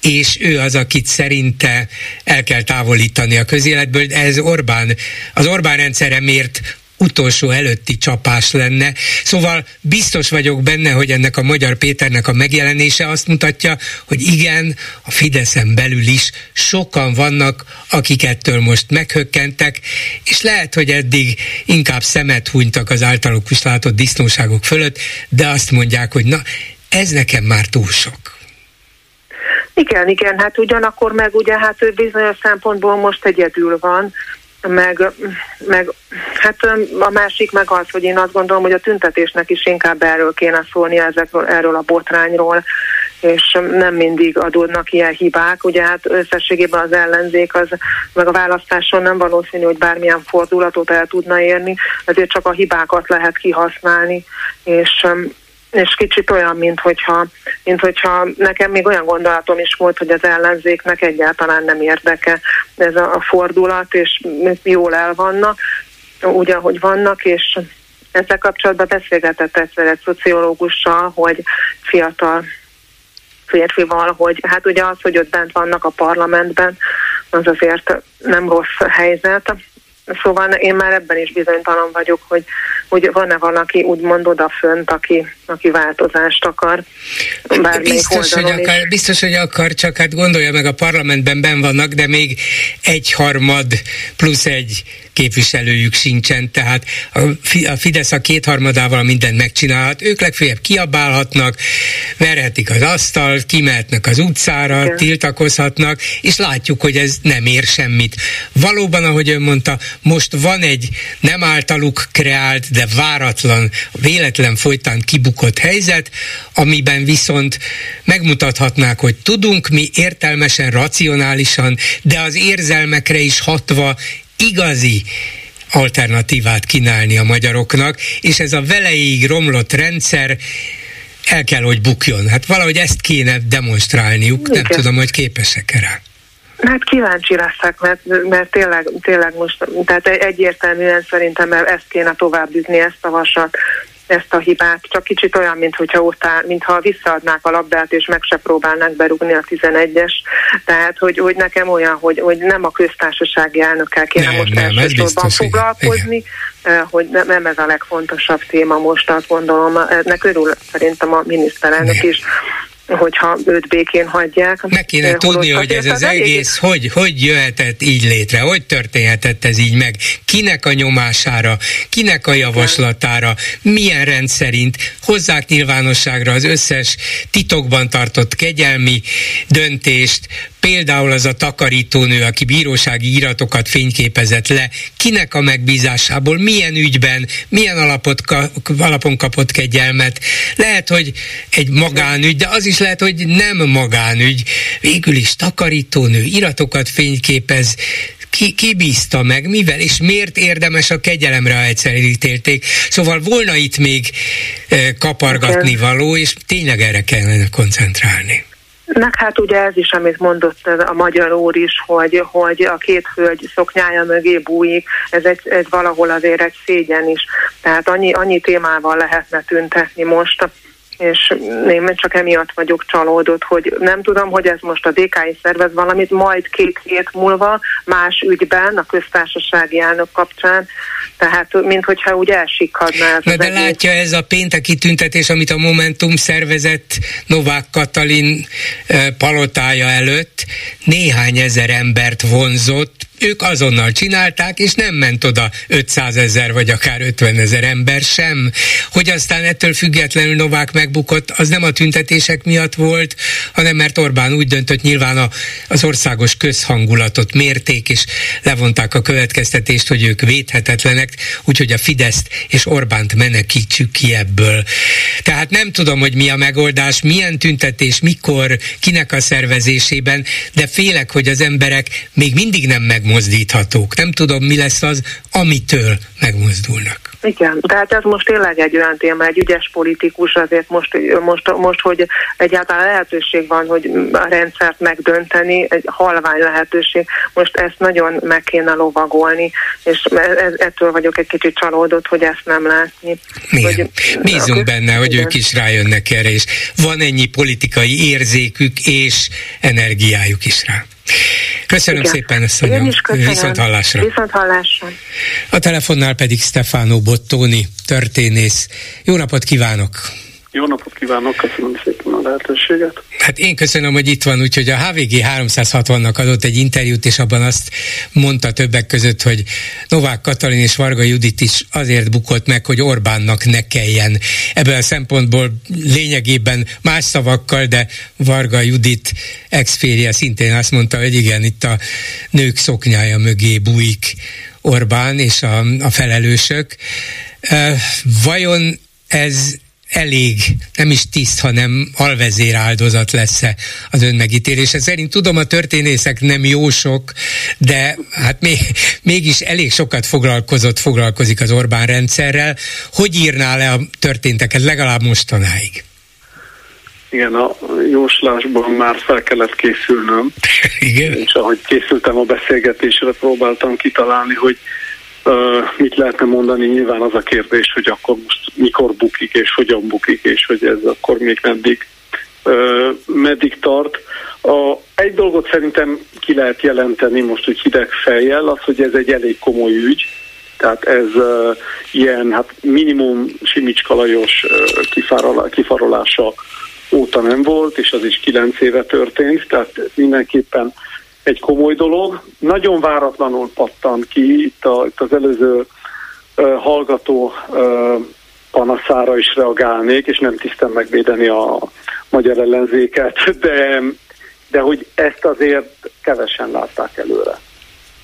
és ő az, akit szerinte el kell távolítani a közéletből. Ez Orbán, az Orbán rendszere miért utolsó előtti csapás lenne. Szóval biztos vagyok benne, hogy ennek a Magyar Péternek a megjelenése azt mutatja, hogy igen, a Fideszen belül is sokan vannak, akik ettől most meghökkentek, és lehet, hogy eddig inkább szemet hunytak az általuk is látott disznóságok fölött, de azt mondják, hogy na, ez nekem már túl sok. Igen, igen, hát ugyanakkor meg ugye hát ő bizonyos szempontból most egyedül van, meg, meg hát a másik meg az, hogy én azt gondolom, hogy a tüntetésnek is inkább erről kéne szólni ezekről, erről a botrányról, és nem mindig adódnak ilyen hibák. Ugye hát összességében az ellenzék az, meg a választáson nem valószínű, hogy bármilyen fordulatot el tudna érni, ezért csak a hibákat lehet kihasználni, és és kicsit olyan, mint hogyha, mint hogyha nekem még olyan gondolatom is volt, hogy az ellenzéknek egyáltalán nem érdeke ez a, a fordulat, és jól el vannak, úgy, ahogy vannak, és ezzel kapcsolatban beszélgetett egyszer egy szociológussal, hogy fiatal férfival, hogy hát ugye az, hogy ott bent vannak a parlamentben, az azért nem rossz helyzet. Szóval én már ebben is bizonytalan vagyok, hogy, hogy van-e valaki úgymond odafönt, aki, aki változást akar. Biztos hogy, akar, biztos, hogy akar, csak hát gondolja meg, a parlamentben ben vannak, de még egyharmad plusz egy képviselőjük sincsen, tehát a Fidesz a kétharmadával mindent megcsinálhat, ők legfeljebb kiabálhatnak, verhetik az asztal, kimehetnek az utcára, Igen. tiltakozhatnak, és látjuk, hogy ez nem ér semmit. Valóban, ahogy ön mondta, most van egy nem általuk kreált, de váratlan, véletlen folytán kibukott helyzet, amiben viszont megmutathatnák, hogy tudunk mi értelmesen, racionálisan, de az érzelmekre is hatva igazi alternatívát kínálni a magyaroknak, és ez a veleig romlott rendszer el kell, hogy bukjon. Hát valahogy ezt kéne demonstrálniuk, Igen. nem tudom, hogy képesek-e rá. Hát kíváncsi leszek, mert, mert tényleg, tényleg most, tehát egyértelműen szerintem ezt kéne tovább ütni, ezt a vasat, ezt a hibát, csak kicsit olyan, mint hogyha után, mintha visszaadnák a labdát, és meg se próbálnák berugni a 11-es. Tehát, hogy, hogy nekem olyan, hogy, hogy nem a köztársasági elnökkel kéne nem, most nem, elsősorban foglalkozni, igen. Hogy nem, nem ez a legfontosabb téma most, azt gondolom, ennek örül szerintem a miniszterelnök nem. is, hogyha őt békén hagyják. Meg kéne tudni, hogy ez az egész, hogy, hogy jöhetett így létre, hogy történhetett ez így meg, kinek a nyomására, kinek a javaslatára, milyen rendszerint hozzák nyilvánosságra az összes titokban tartott kegyelmi döntést, például az a takarítónő, aki bírósági iratokat fényképezett le, kinek a megbízásából, milyen ügyben, milyen alapot, alapon kapott kegyelmet. Lehet, hogy egy magánügy, de az is lehet, hogy nem magánügy. Végül is takarítónő iratokat fényképez, ki, ki bízta meg, mivel, és miért érdemes a kegyelemre, ha egyszer elítélték. Szóval volna itt még e, kapargatni való, és tényleg erre kellene koncentrálni. Meg hát ugye ez is, amit mondott a magyar úr is, hogy, hogy a két hölgy szoknyája mögé bújik, ez, egy, ez valahol azért egy szégyen is. Tehát annyi, annyi témával lehetne tüntetni most, és én csak emiatt vagyok csalódott, hogy nem tudom, hogy ez most a DKI szervez valamit, majd két hét múlva más ügyben, a köztársasági elnök kapcsán, tehát mint hogyha úgy elsikadna ez Na de egész. látja ez a pénteki tüntetés, amit a Momentum szervezett Novák Katalin eh, palotája előtt néhány ezer embert vonzott, ők azonnal csinálták, és nem ment oda 500 ezer vagy akár 50 ezer ember sem. Hogy aztán ettől függetlenül Novák megbukott, az nem a tüntetések miatt volt, hanem mert Orbán úgy döntött, nyilván a, az országos közhangulatot mérték, és levonták a következtetést, hogy ők védhetetlenek, úgyhogy a Fideszt és Orbánt menekítsük ki ebből. Tehát nem tudom, hogy mi a megoldás, milyen tüntetés, mikor, kinek a szervezésében, de félek, hogy az emberek még mindig nem meg megmozdíthatók. Nem tudom, mi lesz az, amitől megmozdulnak. Igen, tehát ez most tényleg egy olyan téma, egy ügyes politikus azért most, most, most hogy egyáltalán lehetőség van, hogy a rendszert megdönteni, egy halvány lehetőség, most ezt nagyon meg kéne lovagolni, és ez, ettől vagyok egy kicsit csalódott, hogy ezt nem látni. Hogy, Bízunk benne, hogy igen. ők is rájönnek erre, és van ennyi politikai érzékük és energiájuk is rá. Köszönöm Igen. szépen, asszonyom. Viszont hallásra. Viszont hallásra. A telefonnál pedig Stefano Bottoni, történész. Jó napot kívánok! Jó napot kívánok, köszönöm szépen a lehetőséget. Hát én köszönöm, hogy itt van, úgyhogy a HVG 360-nak adott egy interjút, és abban azt mondta többek között, hogy Novák Katalin és Varga Judit is azért bukott meg, hogy Orbánnak ne kelljen. Ebből a szempontból lényegében más szavakkal, de Varga Judit ex szintén azt mondta, hogy igen, itt a nők szoknyája mögé bújik Orbán és a, a felelősök. Vajon ez elég, nem is tiszt, hanem alvezér áldozat lesz-e az önmegítélése. Szerint tudom, a történészek nem jó sok, de hát még, mégis elég sokat foglalkozott, foglalkozik az Orbán rendszerrel. Hogy írná le a történteket legalább mostanáig? Igen, a jóslásban már fel kellett készülnöm. Igen. És ahogy készültem a beszélgetésre, próbáltam kitalálni, hogy mit lehetne mondani? Nyilván az a kérdés, hogy akkor most mikor bukik, és hogyan bukik, és hogy ez akkor még meddig, meddig tart. A, egy dolgot szerintem ki lehet jelenteni most, hogy hideg fejjel, az, hogy ez egy elég komoly ügy, Tehát ez uh, ilyen hát minimum Simicska Lajos uh, kifarolása óta nem volt, és az is kilenc éve történt, tehát mindenképpen egy komoly dolog. Nagyon váratlanul pattan ki, itt, a, itt az előző uh, hallgató uh, panaszára is reagálnék, és nem tisztem megvédeni a magyar ellenzéket, de, de hogy ezt azért kevesen látták előre.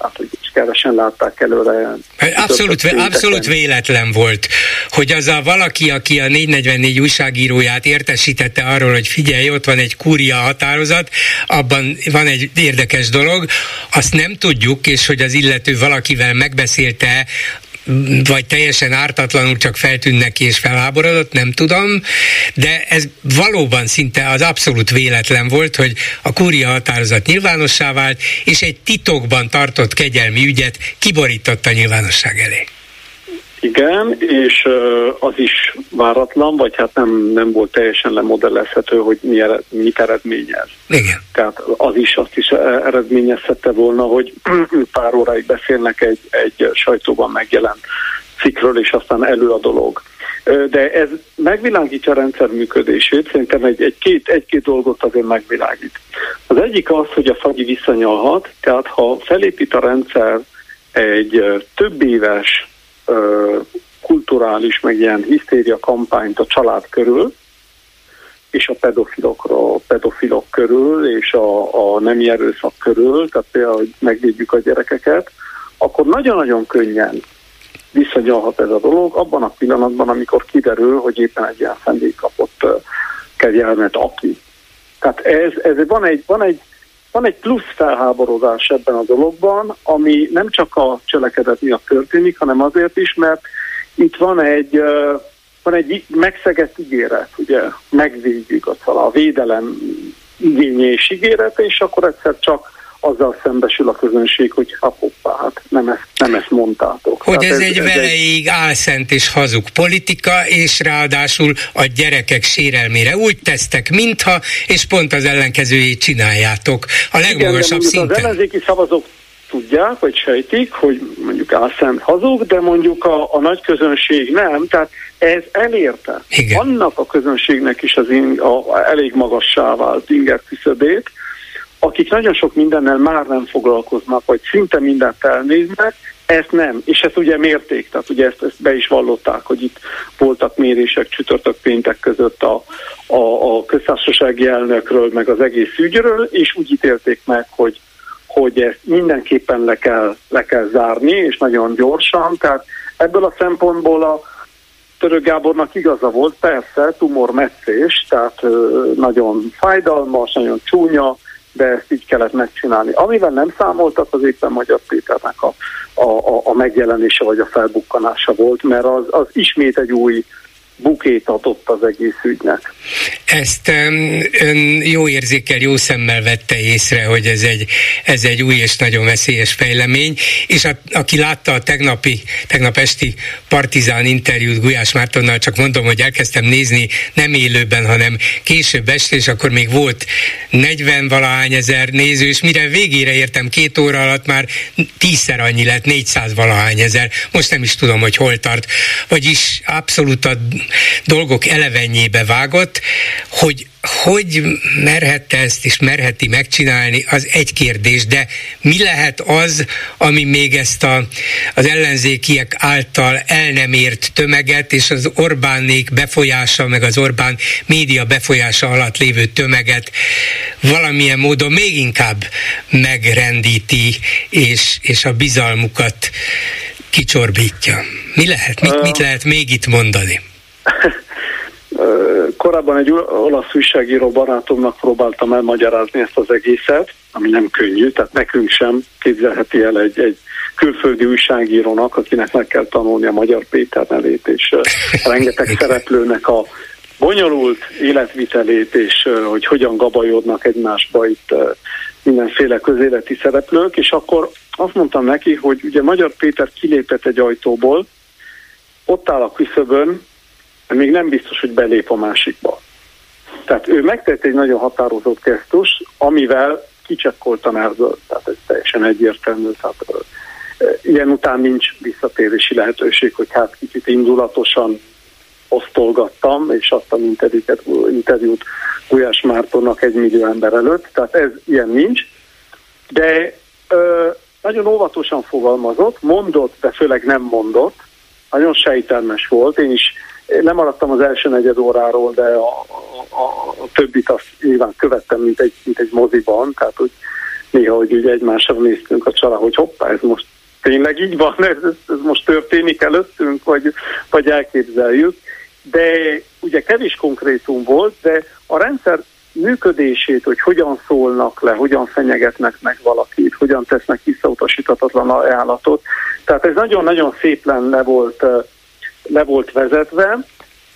Hát, hogy is kevesen látták előre. Abszolút, abszolút véletlen volt, hogy az a valaki, aki a 444 újságíróját értesítette arról, hogy figyelj, ott van egy kúria határozat, abban van egy érdekes dolog, azt nem tudjuk, és hogy az illető valakivel megbeszélte vagy teljesen ártatlanul csak feltűnt neki és felháborodott, nem tudom, de ez valóban szinte az abszolút véletlen volt, hogy a kúria határozat nyilvánossá vált, és egy titokban tartott kegyelmi ügyet kiborította nyilvánosság elé. Igen, és az is váratlan, vagy hát nem, nem volt teljesen lemodellezhető, hogy mi ered, mit eredményez. Igen. Tehát az is azt is eredményezhette volna, hogy [clears throat] pár óráig beszélnek egy, egy sajtóban megjelent cikkről, és aztán elő a dolog. De ez megvilágítja a rendszer működését, szerintem egy, egy két, egy-két dolgot azért megvilágít. Az egyik az, hogy a fagyi visszanyalhat, tehát ha felépít a rendszer egy több éves kulturális, meg ilyen hisztéria kampányt a család körül, és a pedofilokról, pedofilok körül, és a, a nemi erőszak körül, tehát például, hogy megvédjük a gyerekeket, akkor nagyon-nagyon könnyen visszanyalhat ez a dolog abban a pillanatban, amikor kiderül, hogy éppen egy ilyen szendély kapott kegyelmet aki. Tehát ez, ez van, egy, van, egy, van egy plusz felháborodás ebben a dologban, ami nem csak a cselekedet miatt történik, hanem azért is, mert itt van egy, van egy megszegett ígéret, ugye? Megvédjük a, a védelem igényés ígéret, és akkor egyszer csak azzal szembesül a közönség, hogy ha hoppá, hát nem ezt, nem ezt mondtátok. Hogy ez, ez egy ez veleig egy... álszent és hazug politika, és ráadásul a gyerekek sérelmére úgy tesztek, mintha, és pont az ellenkezőjét csináljátok a legmagasabb Igen, szinten. Az ellenzéki szavazók tudják, vagy sejtik, hogy mondjuk álszent hazug, de mondjuk a, a nagy közönség nem, tehát ez elérte. Igen. Annak a közönségnek is az in, a, a elég magassá vált inger küszöbét, akik nagyon sok mindennel már nem foglalkoznak, vagy szinte mindent elnéznek, ezt nem, és ezt ugye mérték, tehát ugye ezt, ezt be is vallották, hogy itt voltak mérések csütörtök péntek között a, a, a köztársasági elnökről, meg az egész ügyről, és úgy ítélték meg, hogy, hogy ezt mindenképpen le kell, le kell zárni, és nagyon gyorsan, tehát ebből a szempontból a Török Gábornak igaza volt, persze, tumormeccés, tehát ö, nagyon fájdalmas, nagyon csúnya, de ezt így kellett megcsinálni. Amivel nem számoltak, az éppen Magyar Péternek a, a, a megjelenése vagy a felbukkanása volt, mert az, az ismét egy új bukét adott az egész ügynek. Ezt ön jó érzékel, jó szemmel vette észre, hogy ez egy, ez egy új és nagyon veszélyes fejlemény, és a, aki látta a tegnapi, tegnap esti partizán interjút Gulyás Mártonnal, csak mondom, hogy elkezdtem nézni nem élőben, hanem később este, és akkor még volt 40 valahány ezer néző, és mire végére értem két óra alatt már tízszer annyi lett, 400 valahány ezer. Most nem is tudom, hogy hol tart. Vagyis abszolút a dolgok elevenjébe vágott, hogy hogy merhette ezt és merheti megcsinálni, az egy kérdés, de mi lehet az, ami még ezt a, az ellenzékiek által el nem ért tömeget, és az Orbánék befolyása, meg az Orbán média befolyása alatt lévő tömeget valamilyen módon még inkább megrendíti, és, és a bizalmukat kicsorbítja. Mi lehet? Mit, mit lehet még itt mondani? Korábban egy olasz újságíró barátomnak próbáltam elmagyarázni ezt az egészet, ami nem könnyű, tehát nekünk sem képzelheti el egy, egy külföldi újságírónak, akinek meg kell tanulni a Magyar Péter nevét, és rengeteg szereplőnek a bonyolult életvitelét, és hogy hogyan gabajodnak egymásba itt mindenféle közéleti szereplők, és akkor azt mondtam neki, hogy ugye Magyar Péter kilépett egy ajtóból, ott áll a küszöbön, még nem biztos, hogy belép a másikba. Tehát ő megtett egy nagyon határozott gesztus, amivel kicsekkoltan erzölt, tehát ez teljesen egyértelmű. Tehát ilyen után nincs visszatérési lehetőség, hogy hát kicsit indulatosan osztolgattam, és adtam interjút, interjút Gulyás Mártonnak egy millió ember előtt, tehát ez ilyen nincs, de ö, nagyon óvatosan fogalmazott, mondott, de főleg nem mondott, nagyon sejtelmes volt, én is nem maradtam az első negyed óráról, de a, a, a többit azt nyilván követtem, mint egy, mint egy moziban, tehát hogy néha, hogy úgy egymásra néztünk a csala, hogy hoppá, ez most tényleg így van, ez, ez most történik előttünk, vagy, vagy elképzeljük. De ugye kevés konkrétum volt, de a rendszer működését, hogy hogyan szólnak le, hogyan fenyegetnek meg valakit, hogyan tesznek visszautasítatatlan ajánlatot. Tehát ez nagyon-nagyon szépen le volt, le volt vezetve,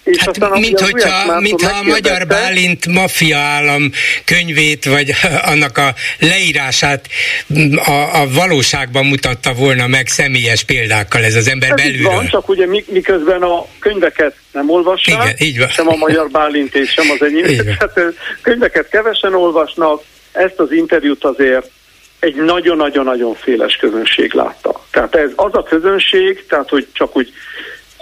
és hát aztán, mint hogyha, mintha a Magyar Bálint maffia állam könyvét, vagy [laughs] annak a leírását a, a valóságban mutatta volna meg személyes példákkal ez az ember ez belülről. Van, csak ugye miközben a könyveket nem olvassák, Igen, így van. sem a Magyar Bálint és sem az enyém. Tehát [laughs] könyveket kevesen olvasnak, ezt az interjút azért egy nagyon-nagyon-nagyon széles közönség látta. Tehát ez az a közönség, tehát hogy csak úgy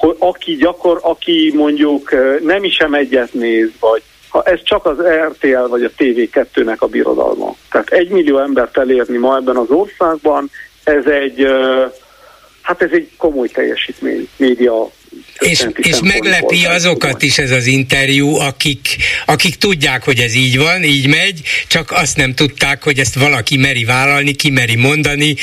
hogy aki gyakor, aki mondjuk nem is sem egyet néz, vagy ha ez csak az RTL vagy a TV2-nek a birodalma. Tehát egy millió embert elérni ma ebben az országban, ez egy, hát ez egy komoly teljesítmény média és, és meglepi azokat is ez az interjú, akik, akik tudják, hogy ez így van, így megy, csak azt nem tudták, hogy ezt valaki meri vállalni, ki meri mondani,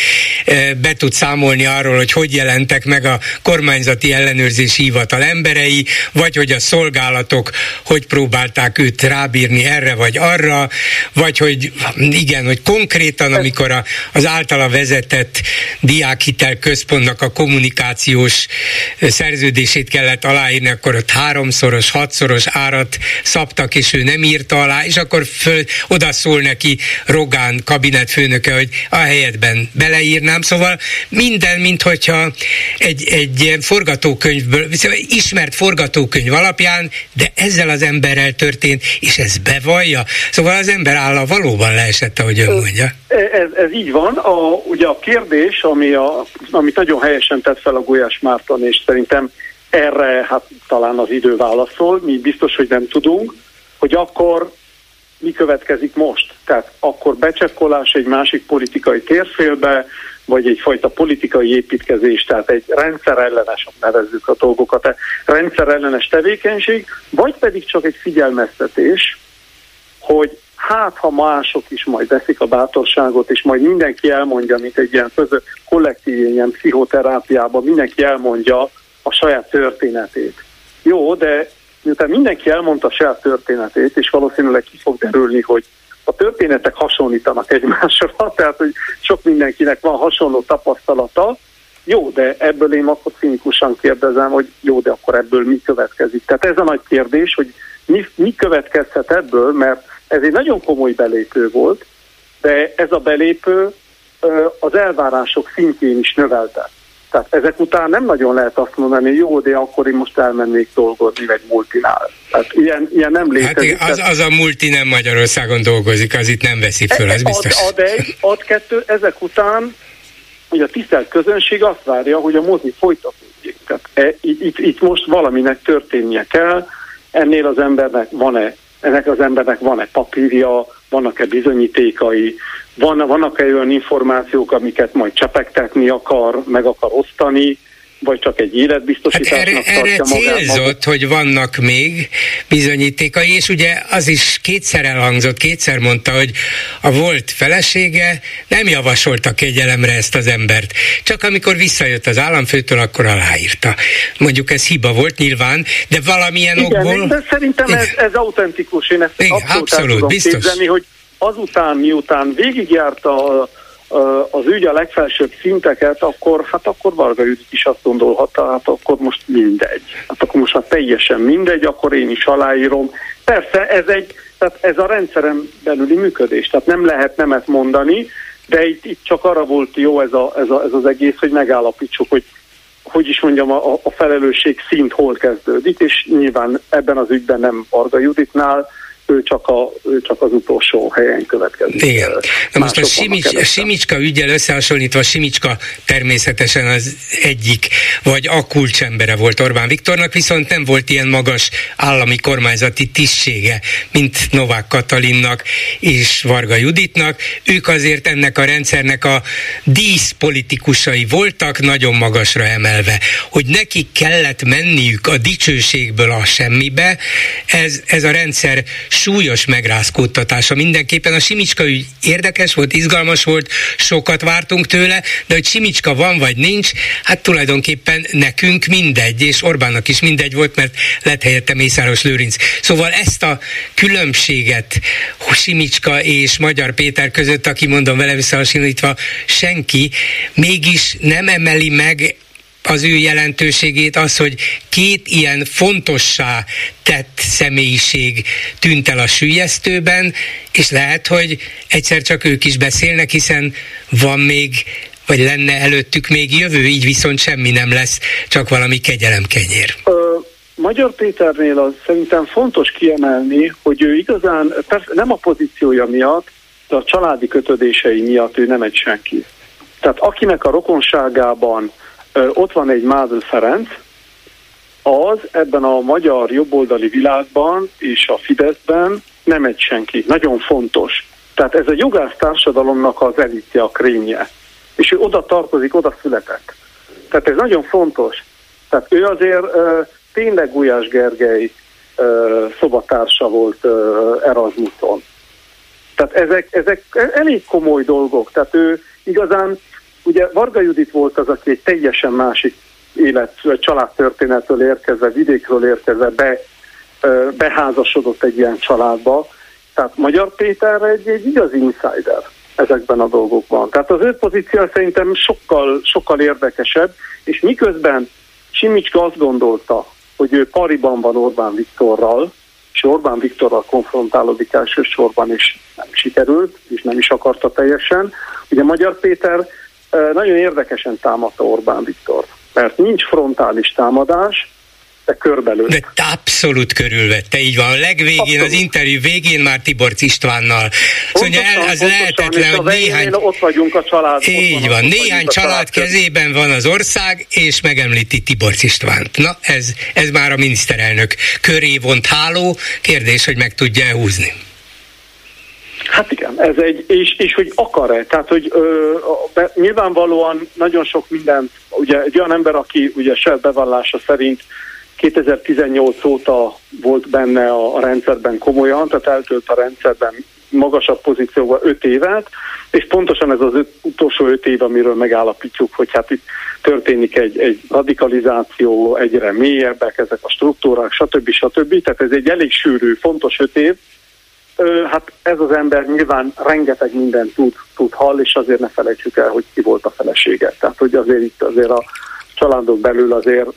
be tud számolni arról, hogy hogy jelentek meg a kormányzati ellenőrzési hivatal emberei, vagy hogy a szolgálatok hogy próbálták őt rábírni erre vagy arra, vagy hogy igen, hogy konkrétan, amikor a, az általa vezetett diákhitel központnak a kommunikációs szerződését szerződését kellett aláírni, akkor ott háromszoros, hatszoros árat szabtak, és ő nem írta alá, és akkor föl, odaszól neki Rogán kabinetfőnöke, hogy a helyetben beleírnám, szóval minden, mint hogyha egy, egy forgatókönyvből, ismert forgatókönyv alapján, de ezzel az emberrel történt, és ez bevallja. Szóval az ember álla valóban leesett, ahogy ön mondja. Ez, ez így van. A, ugye a kérdés, ami a, amit nagyon helyesen tett fel a Gulyás Márton, és szerintem erre hát talán az idő válaszol, mi biztos, hogy nem tudunk, hogy akkor mi következik most. Tehát akkor becsekkolás egy másik politikai térfélbe, vagy egyfajta politikai építkezés, tehát egy rendszerellenes, nevezzük a dolgokat, rendszerellenes tevékenység, vagy pedig csak egy figyelmeztetés, hogy hát ha mások is majd veszik a bátorságot, és majd mindenki elmondja, mint egy ilyen közö, kollektív ilyen pszichoterápiában, mindenki elmondja, a saját történetét. Jó, de miután mindenki elmondta a saját történetét, és valószínűleg ki fog derülni, hogy a történetek hasonlítanak egymásra, [laughs] tehát hogy sok mindenkinek van hasonló tapasztalata, jó, de ebből én akkor cinikusan kérdezem, hogy jó, de akkor ebből mi következik. Tehát ez a nagy kérdés, hogy mi, mi következhet ebből, mert ez egy nagyon komoly belépő volt, de ez a belépő az elvárások szintjén is növelte. Tehát ezek után nem nagyon lehet azt mondani, hogy jó, de akkor én most elmennék dolgozni egy multinál. Tehát ilyen, ilyen nem létezik. Hát az, az a multi nem Magyarországon dolgozik, az itt nem veszi föl, ez biztos. Ad, ad egy, ad kettő, ezek után hogy a tisztelt közönség azt várja, hogy a mozi folytatódjék. Tehát e, itt, itt most valaminek történnie kell, ennél az embernek van-e, ennek az embernek van-e papírja, vannak-e bizonyítékai, van, vannak-e olyan információk, amiket majd csepegtetni akar, meg akar osztani, vagy csak egy életbiztosításnak hát erre, erre célzott, magát. hogy vannak még bizonyítékai, és ugye az is kétszer elhangzott, kétszer mondta, hogy a volt felesége nem javasolta kegyelemre ezt az embert. Csak amikor visszajött az államfőtől, akkor aláírta. Mondjuk ez hiba volt nyilván, de valamilyen Igen, okból... de szerintem ez, ez autentikus, én ezt Igen, abszolút, abszolút biztos. Képzelni, hogy azután, miután végigjárta az ügy a legfelsőbb szinteket, akkor hát akkor Varga Judit is azt gondolhatta, hát akkor most mindegy. Hát akkor most már teljesen mindegy, akkor én is aláírom. Persze ez egy, tehát ez a rendszerem belüli működés, tehát nem lehet nemet mondani, de itt, itt csak arra volt jó ez, a, ez, a, ez az egész, hogy megállapítsuk, hogy hogy is mondjam, a, a felelősség szint hol kezdődik, és nyilván ebben az ügyben nem Varga Juditnál, ő csak, a, ő csak az utolsó helyen következik. Igen. Na most a Simics, Simicska ügyel összehasonlítva, Simicska természetesen az egyik, vagy a kulcsembere volt Orbán Viktornak, viszont nem volt ilyen magas állami kormányzati tisztsége, mint Novák Katalinnak és Varga Juditnak. Ők azért ennek a rendszernek a díszpolitikusai voltak, nagyon magasra emelve. Hogy nekik kellett menniük a dicsőségből a semmibe, ez, ez a rendszer súlyos megrázkódtatása mindenképpen. A Simicska ügy érdekes volt, izgalmas volt, sokat vártunk tőle, de hogy Simicska van vagy nincs, hát tulajdonképpen nekünk mindegy, és Orbánnak is mindegy volt, mert lett helyette Mészáros Lőrinc. Szóval ezt a különbséget Simicska és Magyar Péter között, aki mondom vele visszahasonlítva, senki mégis nem emeli meg az ő jelentőségét az, hogy két ilyen fontossá tett személyiség tűnt el a sülyeztőben, és lehet, hogy egyszer csak ők is beszélnek, hiszen van még vagy lenne előttük még jövő, így viszont semmi nem lesz, csak valami kegyelemkenyér. Magyar Péternél az szerintem fontos kiemelni, hogy ő igazán, persze nem a pozíciója miatt, de a családi kötődései miatt ő nem egy senki. Tehát akinek a rokonságában ott van egy Mádl Ferenc, az ebben a magyar jobboldali világban és a Fideszben nem egy senki. Nagyon fontos. Tehát ez a jogász társadalomnak az elitje, a krémje. És ő oda tartozik, oda született. Tehát ez nagyon fontos. Tehát ő azért uh, tényleg Gulyás Gergely uh, szobatársa volt uh, Erasmuson. Tehát ezek, ezek elég komoly dolgok. Tehát ő igazán Ugye Varga Judit volt az, aki egy teljesen másik élet, családtörténetről érkezve, vidékről érkezve be, beházasodott egy ilyen családba. Tehát Magyar Péter egy, egy igazi insider ezekben a dolgokban. Tehát az ő pozíció szerintem sokkal, sokkal érdekesebb, és miközben Simicska azt gondolta, hogy ő pariban van Orbán Viktorral, és Orbán Viktorral konfrontálódik elsősorban, és nem sikerült, és nem is akarta teljesen. Ugye Magyar Péter nagyon érdekesen támadta Orbán Viktor, mert nincs frontális támadás, de körbelül. De abszolút körülvette, így van. A legvégén, abszolút. az interjú végén már Tiborc Istvánnal. Szóval el, az lehetetlen, hogy néhány... Ott vagyunk a család. Így van, néhány család, család kezében van az ország, és megemlíti Tiborc Istvánt. Na, ez, ez már a miniszterelnök köré vont háló. Kérdés, hogy meg tudja húzni. Hát igen, ez egy, és, és hogy akar-e, tehát hogy ö, be, nyilvánvalóan nagyon sok minden, ugye egy olyan ember, aki ugye se bevallása szerint 2018 óta volt benne a, a rendszerben komolyan, tehát eltölt a rendszerben magasabb pozícióban 5 évet, és pontosan ez az öt, utolsó 5 év, amiről megállapítjuk, hogy hát itt történik egy, egy radikalizáció, egyre mélyebbek ezek a struktúrák, stb. stb. Tehát ez egy elég sűrű, fontos 5 év, hát ez az ember nyilván rengeteg mindent tud, tud hall, és azért ne felejtsük el, hogy ki volt a felesége. Tehát, hogy azért itt azért a családok belül azért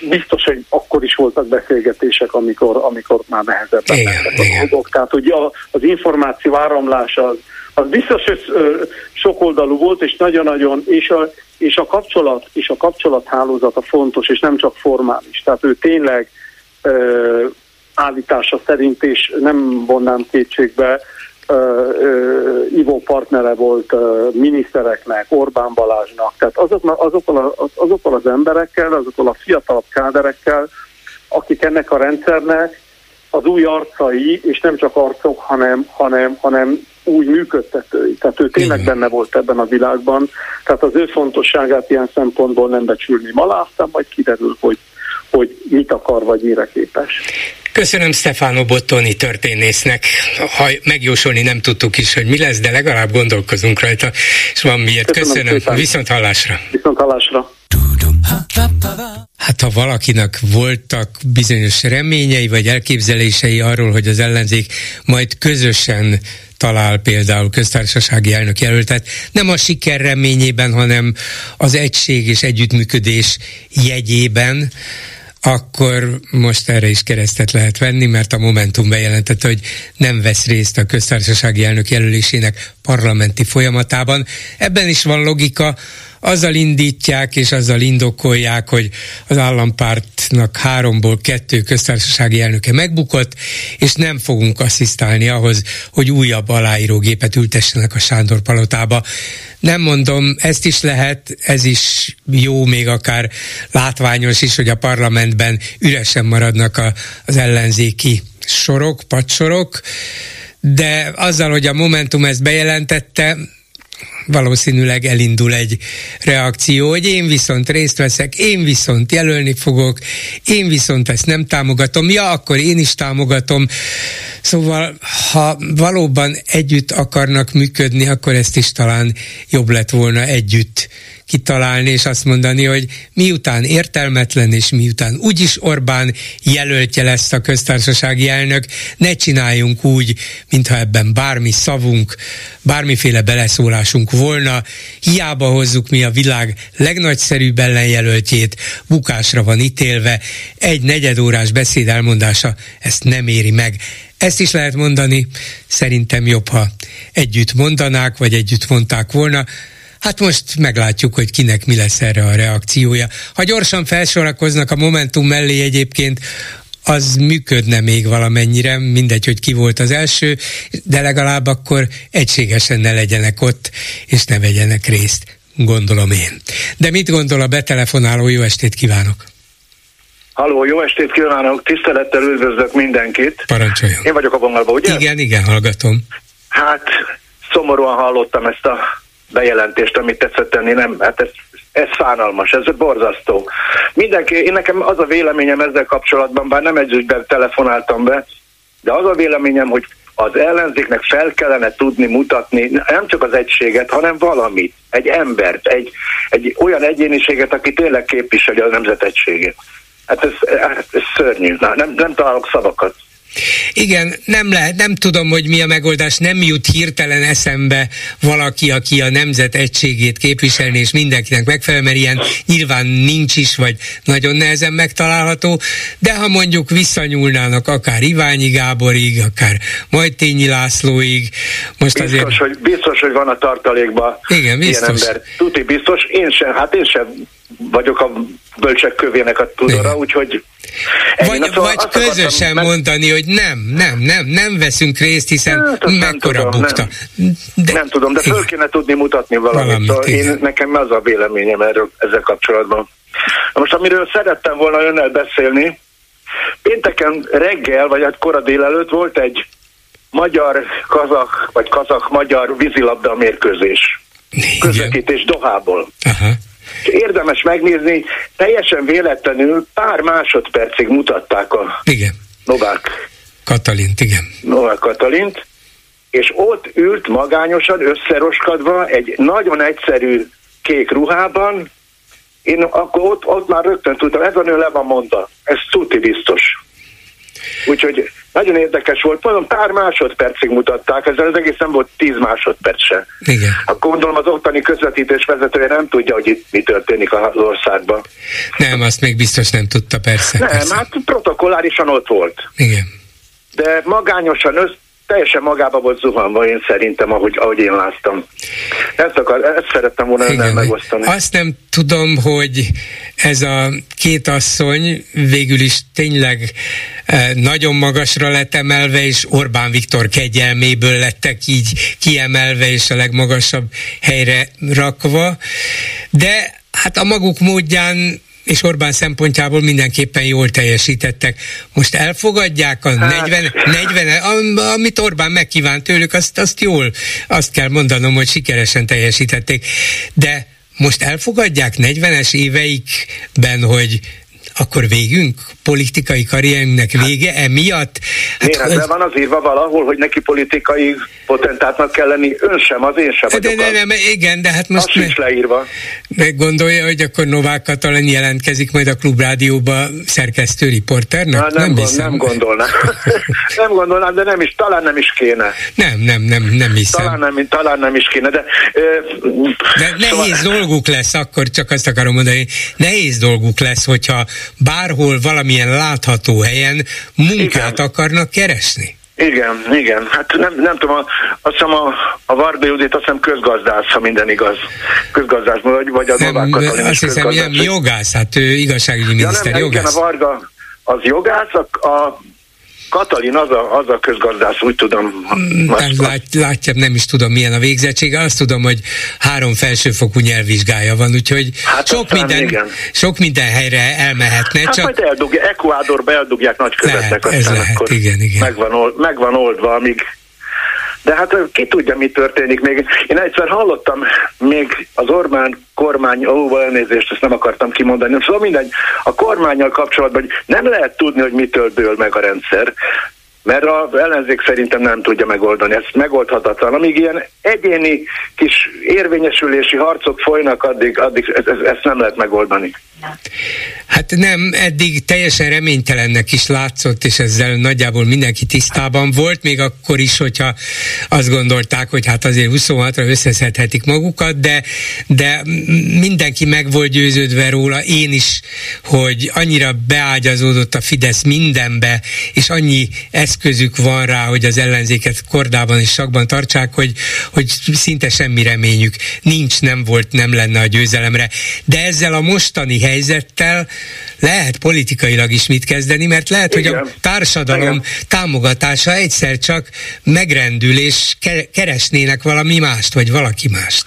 biztos, hogy akkor is voltak beszélgetések, amikor, amikor már nehezebben mentek a dolgok. Tehát, hogy a, az információ áramlása az, az biztos, hogy sokoldalú volt, és nagyon-nagyon, és a, és a kapcsolat, és a kapcsolathálózata fontos, és nem csak formális. Tehát ő tényleg állítása szerint, és nem vonnám kétségbe, Ivo partnere volt minisztereknek, Orbán Balázsnak, tehát azok, azokkal, azokkal az emberekkel, azokkal a fiatalabb káderekkel, akik ennek a rendszernek az új arcai, és nem csak arcok, hanem, hanem, hanem új működtetői. Tehát ő tényleg benne volt ebben a világban, tehát az ő fontosságát ilyen szempontból nem becsülni. Ma aztán majd kiderül, hogy, hogy mit akar, vagy mire képes. Köszönöm Stefano Bottoni történésznek. Ha megjósolni nem tudtuk is, hogy mi lesz, de legalább gondolkozunk rajta, és van miért. Köszönöm. Köszönöm. Viszont hallásra. Viszont hallásra. Hát ha valakinek voltak bizonyos reményei vagy elképzelései arról, hogy az ellenzék majd közösen talál például köztársasági elnök jelöltet, nem a siker reményében, hanem az egység és együttműködés jegyében, akkor most erre is keresztet lehet venni, mert a Momentum bejelentette, hogy nem vesz részt a köztársasági elnök jelölésének parlamenti folyamatában. Ebben is van logika, azzal indítják és azzal indokolják, hogy az állampártnak háromból kettő köztársasági elnöke megbukott, és nem fogunk asszisztálni ahhoz, hogy újabb aláírógépet ültessenek a Sándor palotába. Nem mondom, ezt is lehet, ez is jó, még akár látványos is, hogy a parlamentben üresen maradnak a, az ellenzéki sorok, padsorok, de azzal, hogy a Momentum ezt bejelentette, valószínűleg elindul egy reakció, hogy én viszont részt veszek, én viszont jelölni fogok, én viszont ezt nem támogatom, ja, akkor én is támogatom. Szóval, ha valóban együtt akarnak működni, akkor ezt is talán jobb lett volna együtt kitalálni, és azt mondani, hogy miután értelmetlen, és miután úgyis Orbán jelöltje lesz a köztársasági elnök, ne csináljunk úgy, mintha ebben bármi szavunk, bármiféle beleszólásunk volna, hiába hozzuk mi a világ legnagyszerűbb ellenjelöltjét, bukásra van ítélve, egy negyedórás beszéd elmondása ezt nem éri meg. Ezt is lehet mondani, szerintem jobb, ha együtt mondanák, vagy együtt mondták volna, Hát most meglátjuk, hogy kinek mi lesz erre a reakciója. Ha gyorsan felsorakoznak a Momentum mellé egyébként, az működne még valamennyire, mindegy, hogy ki volt az első, de legalább akkor egységesen ne legyenek ott, és ne vegyenek részt, gondolom én. De mit gondol a betelefonáló? Jó estét kívánok! Halló, jó estét kívánok, tisztelettel üdvözlök mindenkit. Parancsoljon. Én vagyok a vonalban, ugye? Igen, igen, hallgatom. Hát, szomorúan hallottam ezt a bejelentést, amit tetszett tenni, nem, hát ez, ez fánalmas, ez borzasztó. Mindenki, én nekem az a véleményem ezzel kapcsolatban, bár nem egy ügyben telefonáltam be, de az a véleményem, hogy az ellenzéknek fel kellene tudni mutatni nem csak az egységet, hanem valamit, egy embert, egy, egy olyan egyéniséget, aki tényleg képviseli a nemzet egységét. Hát ez, ez szörnyű, nem, nem találok szavakat. Igen, nem lehet, nem tudom, hogy mi a megoldás, nem jut hirtelen eszembe valaki, aki a nemzet egységét képviselni, és mindenkinek megfelel, mert ilyen nyilván nincs is, vagy nagyon nehezen megtalálható, de ha mondjuk visszanyúlnának akár Iványi Gáborig, akár Majtényi Lászlóig, most biztos, azért... Hogy, biztos, hogy van a tartalékban Igen, biztos. ilyen ember. Tuti biztos, én sem, hát én sem vagyok a bölcsek kövének a tudora, úgyhogy vagy, szóval vagy közösen meg... mondani, hogy nem, nem, nem, nem veszünk részt, hiszen hát, mekkora tudom, bukta. Nem, de, nem tudom, de föl kéne tudni mutatni valamit. valamit szóval én, nekem az a véleményem erről ezzel kapcsolatban. Most amiről szerettem volna önnel beszélni, pénteken reggel, vagy hát kora délelőtt volt egy magyar-kazak, vagy kazak-magyar vízilabda mérkőzés. Közvetítés Dohából. Aha. Érdemes megnézni, teljesen véletlenül pár másodpercig mutatták a igen. Novák Katalint, igen. Novák Katalint, és ott ült magányosan, összeroskadva egy nagyon egyszerű kék ruhában, én akkor ott, ott már rögtön tudtam, ez a nő le van mondva, ez tuti biztos. Úgyhogy nagyon érdekes volt, mondom, pár másodpercig mutatták, ezzel az egész nem volt tíz másodperc se. Igen. Akkor gondolom az ottani közvetítés vezetője nem tudja, hogy itt mi történik az országban. Nem, azt még biztos nem tudta, persze. Nem, persze. hát protokollárisan ott volt. Igen. De magányosan össz, teljesen magába volt zuhanva, én szerintem, ahogy, ahogy én láttam. Ezt, akar, ezt szerettem volna önnel megosztani. Azt nem tudom, hogy ez a két asszony végül is tényleg eh, nagyon magasra lett emelve, és Orbán Viktor kegyelméből lettek így kiemelve, és a legmagasabb helyre rakva, de hát a maguk módján és Orbán szempontjából mindenképpen jól teljesítettek. Most elfogadják a hát. 40, 40 amit Orbán megkívánt tőlük, azt, azt jól, azt kell mondanom, hogy sikeresen teljesítették. De most elfogadják 40-es éveikben, hogy akkor végünk? Politikai karrierünknek hát- vége emiatt? Hát, Miért? Hát, van az írva valahol, hogy neki politikai potentátnak kell lenni, ön sem, az én sem de, de, nem, igen, de hát most... Az is leírva. Meg gondolja, hogy akkor Novák Katalin jelentkezik majd a Klubrádióba szerkesztő riporternek? Na, nem, nem, gond, nem gondolnám. [laughs] nem gondolnám, de nem is, talán nem is kéne. Nem, nem, nem, nem hiszem. Talán nem, talán nem is kéne, de... de nehéz szóval... dolguk lesz, akkor csak azt akarom mondani, nehéz dolguk lesz, hogyha bárhol valamilyen látható helyen munkát Igen. akarnak keresni. Igen, igen. Hát nem, nem tudom, a, azt hiszem a, a Varga Judit azt hiszem közgazdász, ha minden igaz. Közgazdász, vagy, vagy a Novák Katalin Azt hiszem, nem jogász, hát ő igazságügyi miniszter, ja, nem, jogász. Igen, a Varga az jogász, a, a Katalin az a, az a közgazdász, úgy tudom. Mm, azt, lát, látja, nem is tudom milyen a végzettsége, azt tudom, hogy három felsőfokú nyelvvizsgája van, úgyhogy hát sok, minden, igen. sok minden helyre elmehetne. Hát csak... majd eldugja, Ecuadorba eldugják nagykövetnek, lehet, ez lehet, igen, igen. Megvan, megvan oldva, amíg de hát ki tudja, mi történik még. Én egyszer hallottam még az Orbán kormány, óva elnézést, ezt nem akartam kimondani, szóval mindegy, a kormányjal kapcsolatban, hogy nem lehet tudni, hogy mitől dől meg a rendszer, mert az ellenzék szerintem nem tudja megoldani. Ez megoldhatatlan. Amíg ilyen egyéni kis érvényesülési harcok folynak, addig, addig ezt, ezt nem lehet megoldani. Hát nem, eddig teljesen reménytelennek is látszott, és ezzel nagyjából mindenki tisztában volt, még akkor is, hogyha azt gondolták, hogy hát azért 26-ra összeszedhetik magukat, de, de mindenki meg volt győződve róla, én is, hogy annyira beágyazódott a Fidesz mindenbe, és annyi eszközük van rá, hogy az ellenzéket kordában és sakban tartsák, hogy, hogy szinte semmi reményük nincs, nem volt, nem lenne a győzelemre. De ezzel a mostani helyzettel lehet politikailag is mit kezdeni, mert lehet, Igen. hogy a társadalom Igen. támogatása egyszer csak megrendül, és keresnének valami mást, vagy valaki mást.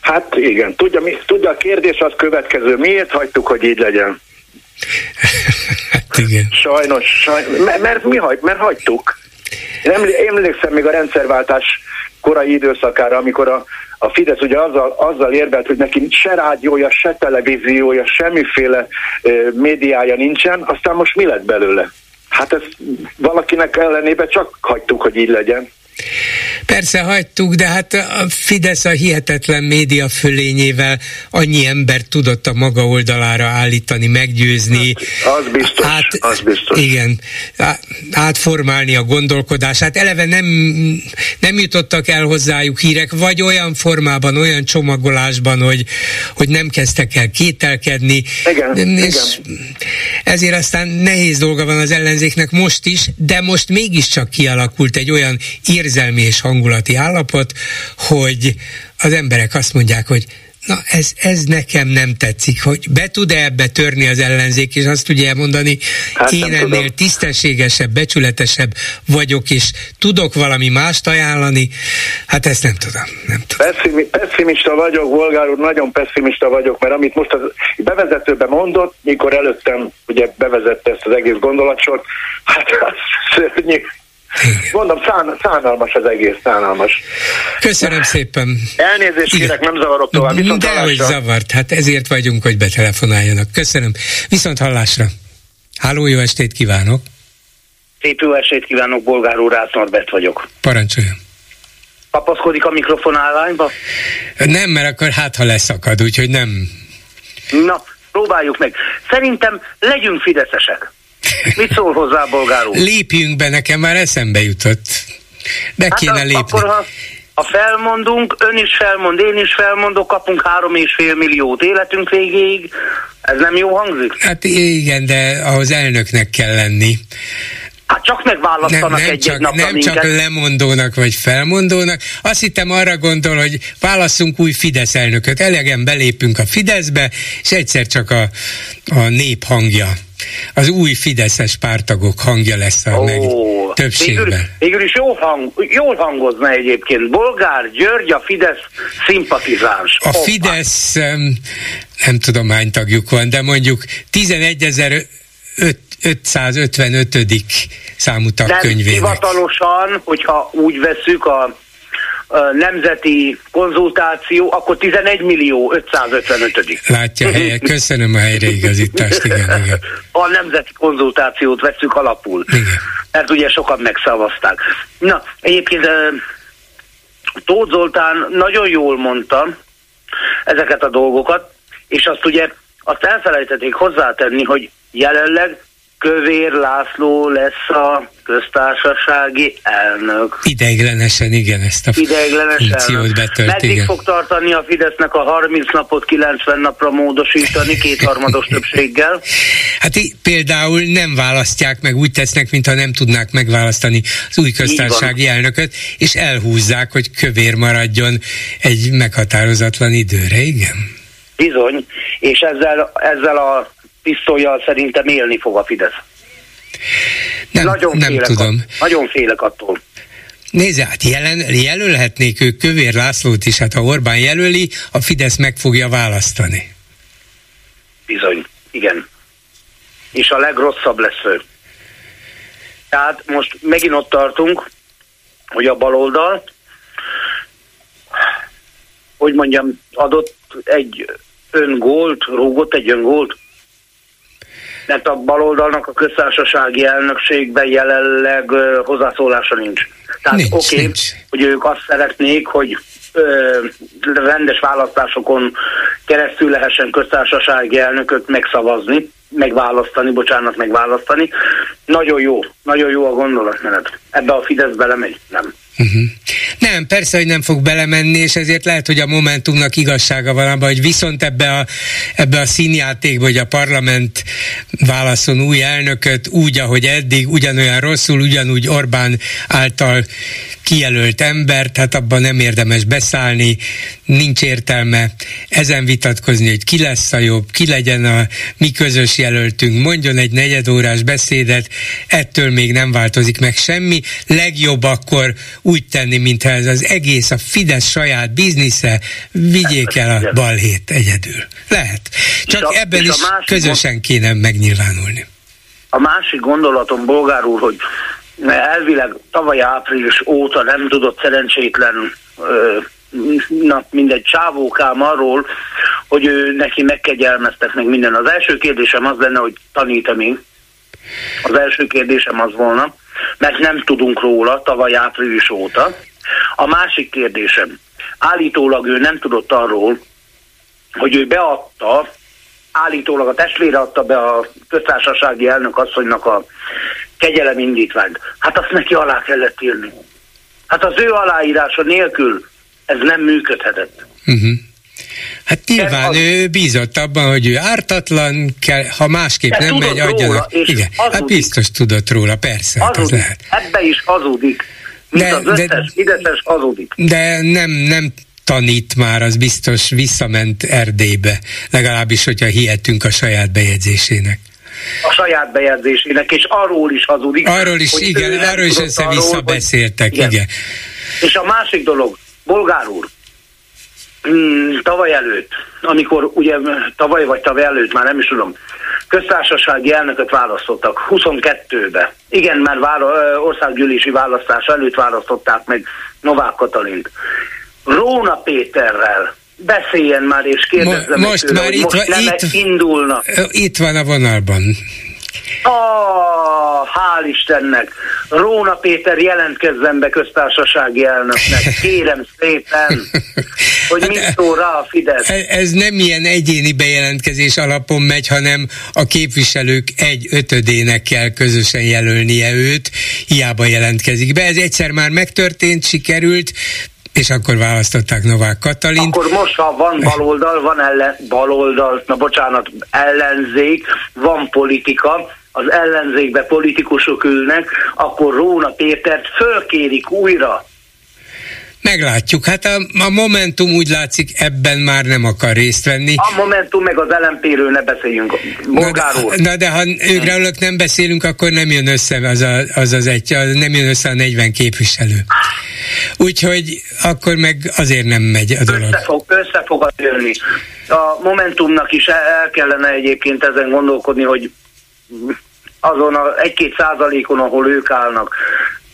Hát igen, tudja, mi, tudja a kérdés az következő, miért hagytuk, hogy így legyen? [laughs] hát igen. Sajnos, sajnos mert, mert mi hagy, mert hagytuk. Én emlékszem még a rendszerváltás korai időszakára, amikor a a Fidesz ugye azzal, azzal érvelt, hogy neki se rádiója, se televíziója, semmiféle e, médiája nincsen, aztán most mi lett belőle? Hát ezt valakinek ellenében csak hagytuk, hogy így legyen. Persze hagytuk, de hát a Fidesz a hihetetlen média fölényével annyi ember tudott a maga oldalára állítani, meggyőzni. Hát, az biztos, át, az biztos. Igen, átformálni a gondolkodását. Eleve nem, nem jutottak el hozzájuk hírek, vagy olyan formában, olyan csomagolásban, hogy, hogy nem kezdtek el kételkedni. Igen, és igen. Ezért aztán nehéz dolga van az ellenzéknek most is, de most mégiscsak kialakult egy olyan érzelmi és hangulati állapot, hogy az emberek azt mondják, hogy na ez, ez nekem nem tetszik, hogy be tud-e ebbe törni az ellenzék, és azt tudja mondani, hát én ennél tudom. tisztességesebb, becsületesebb vagyok, és tudok valami mást ajánlani, hát ezt nem tudom. Nem tudom. Pessimista, pessimista vagyok, Volgár úr, nagyon pessimista vagyok, mert amit most az bevezetőben mondott, mikor előttem ugye bevezette ezt az egész gondolatsort, hát az [laughs] szörnyű, Mondom, szán, szánalmas az egész, szánalmas. Köszönöm szépen. Elnézést kérek, nem zavarok tovább. Viszont De hogy zavart, hát ezért vagyunk, hogy betelefonáljanak. Köszönöm. Viszont hallásra. Háló, jó estét kívánok. Szép jó estét kívánok, Bolgár úr, Norbert vagyok. Parancsoljon. Kapaszkodik a mikrofon állányba? Nem, mert akkor hát, ha leszakad, úgyhogy nem. Na, próbáljuk meg. Szerintem legyünk fideszesek. Mit szól hozzá, bolgár úr? Lépjünk be, nekem már eszembe jutott. De hát kéne lépni. Akkor, ha, ha felmondunk, ön is felmond, én is felmondok, kapunk három és fél milliót életünk végéig. Ez nem jó hangzik? Hát igen, de ahhoz elnöknek kell lenni. Hát csak megválasztanak nem, nem egy, csak, egy Nem minket. csak lemondónak vagy felmondónak. Azt hittem arra gondol, hogy válasszunk új Fidesz elnököt. Elegen belépünk a Fideszbe, és egyszer csak a, a nép hangja az új fideszes pártagok hangja lesz a oh, meg többségben. Végül, végül is jó hang, jól hangozna egyébként. Bolgár György a Fidesz szimpatizáns. A Hoppá. Fidesz nem tudom hány tagjuk van, de mondjuk 11 555. számú tagkönyvének. hivatalosan, hogyha úgy veszük a nemzeti konzultáció, akkor 11 millió 555. Látja, helye, köszönöm a helyreigazítást, igen, igen. A nemzeti konzultációt veszük alapul. Igen. Mert ugye sokan megszavazták. Na, egyébként Tóth Zoltán nagyon jól mondta ezeket a dolgokat, és azt ugye azt elfelejtették hozzátenni, hogy jelenleg Kövér László lesz a köztársasági elnök. Ideiglenesen, igen, ezt a funkciót betölt, Meddig igen. fog tartani a Fidesznek a 30 napot 90 napra módosítani kétharmados [laughs] többséggel? Hát í- például nem választják meg, úgy tesznek, mintha nem tudnák megválasztani az új köztársasági elnököt, és elhúzzák, hogy kövér maradjon egy meghatározatlan időre, igen. Bizony, és ezzel, ezzel a pisztolyjal szerintem élni fog a Fidesz. Nem, nagyon nem félek tudom. Attól, nagyon félek attól. Nézze, hát jelen, jelölhetnék ők Kövér Lászlót is, hát ha Orbán jelöli, a Fidesz meg fogja választani. Bizony, igen. És a legrosszabb lesz ő. Tehát most megint ott tartunk, hogy a baloldal, hogy mondjam, adott egy öngólt, rúgott egy öngólt, mert a baloldalnak a köztársasági elnökségben jelenleg ö, hozzászólása nincs. Tehát oké, okay, nincs. hogy ők azt szeretnék, hogy ö, rendes választásokon keresztül lehessen köztársasági elnököt megszavazni, megválasztani, bocsánat, megválasztani. Nagyon jó, nagyon jó a gondolatmenet. Ebbe a Fidesz belemegy? Nem. Uh-huh. Nem, persze, hogy nem fog belemenni, és ezért lehet, hogy a Momentumnak igazsága van abban, hogy viszont ebbe a, ebbe a színjátékba, hogy a parlament válaszol új elnököt úgy, ahogy eddig, ugyanolyan rosszul, ugyanúgy Orbán által kijelölt ember, tehát abban nem érdemes beszállni, nincs értelme ezen vitatkozni, hogy ki lesz a jobb, ki legyen a mi közös jelöltünk, mondjon egy negyedórás beszédet, ettől még nem változik meg semmi, legjobb akkor úgy tenni, mintha ez az egész a Fidesz saját biznisze, vigyék el a balhét egyedül. Lehet. Csak a- ebben is közösen kéne megnyilvánulni. A másik gondolatom, bolgár úr, hogy elvileg tavaly április óta nem tudott szerencsétlen ö, na, mindegy csávókám arról, hogy ő neki megkegyelmeztek meg minden. Az első kérdésem az lenne, hogy tanít-e még? Az első kérdésem az volna, mert nem tudunk róla tavaly április óta. A másik kérdésem, állítólag ő nem tudott arról, hogy ő beadta, állítólag a testvére adta be a köztársasági elnök asszonynak a kegyelem indítványt. Hát azt neki alá kellett írni. Hát az ő aláírása nélkül ez nem működhetett. Uh-huh. Hát nyilván az- ő bízott abban, hogy ő ártatlan, kell, ha másképp De nem megy, róla, adjanak. és Igen, hát hazudik. biztos tudott róla, persze, hát az Hazudik. lehet. Ebbe is hazudik. Mint De- az de- összes Fideszes hazudik. De nem, nem tanít már, az biztos visszament Erdélybe, legalábbis, hogyha hihetünk a saját bejegyzésének. a saját bejegyzésének, és arról is hazudik. Arról is, igen, arról is össze-vissza arról, beszéltek, igen. És a másik dolog, Bolgár úr, mm, tavaly előtt, amikor ugye tavaly vagy tavaly előtt, már nem is tudom, köztársasági elnököt választottak 22-be. Igen, már vála, országgyűlési választás előtt választották meg Novák Katalint. Róna Péterrel beszéljen már, és kérdezze Mo- meg most tőle, már hogy itt most van- itt- indulna. Itt van a vonalban. Ah, hál' Istennek! Róna Péter jelentkezzen be köztársasági elnöknek. Kérem szépen, hogy mit szól rá a Fidesz. Ez nem ilyen egyéni bejelentkezés alapon megy, hanem a képviselők egy ötödének kell közösen jelölnie őt, hiába jelentkezik be. Ez egyszer már megtörtént, sikerült, és akkor választották Novák Katalint. Akkor most, ha van baloldal, van ellen, baloldal, na bocsánat, ellenzék, van politika, az ellenzékbe politikusok ülnek, akkor Róna Pétert fölkérik újra. Meglátjuk. Hát a, a Momentum úgy látszik ebben már nem akar részt venni. A Momentum meg az LMP-ről ne beszéljünk. Na Bolgár de, úr. na de ha őkről nem beszélünk, akkor nem jön össze az, a, az, az egy, az nem jön össze a 40 képviselő. Úgyhogy akkor meg azért nem megy a dolog. Össze fog, össze fog jönni. A Momentumnak is el kellene egyébként ezen gondolkodni, hogy azon a egy-két százalékon, ahol ők állnak,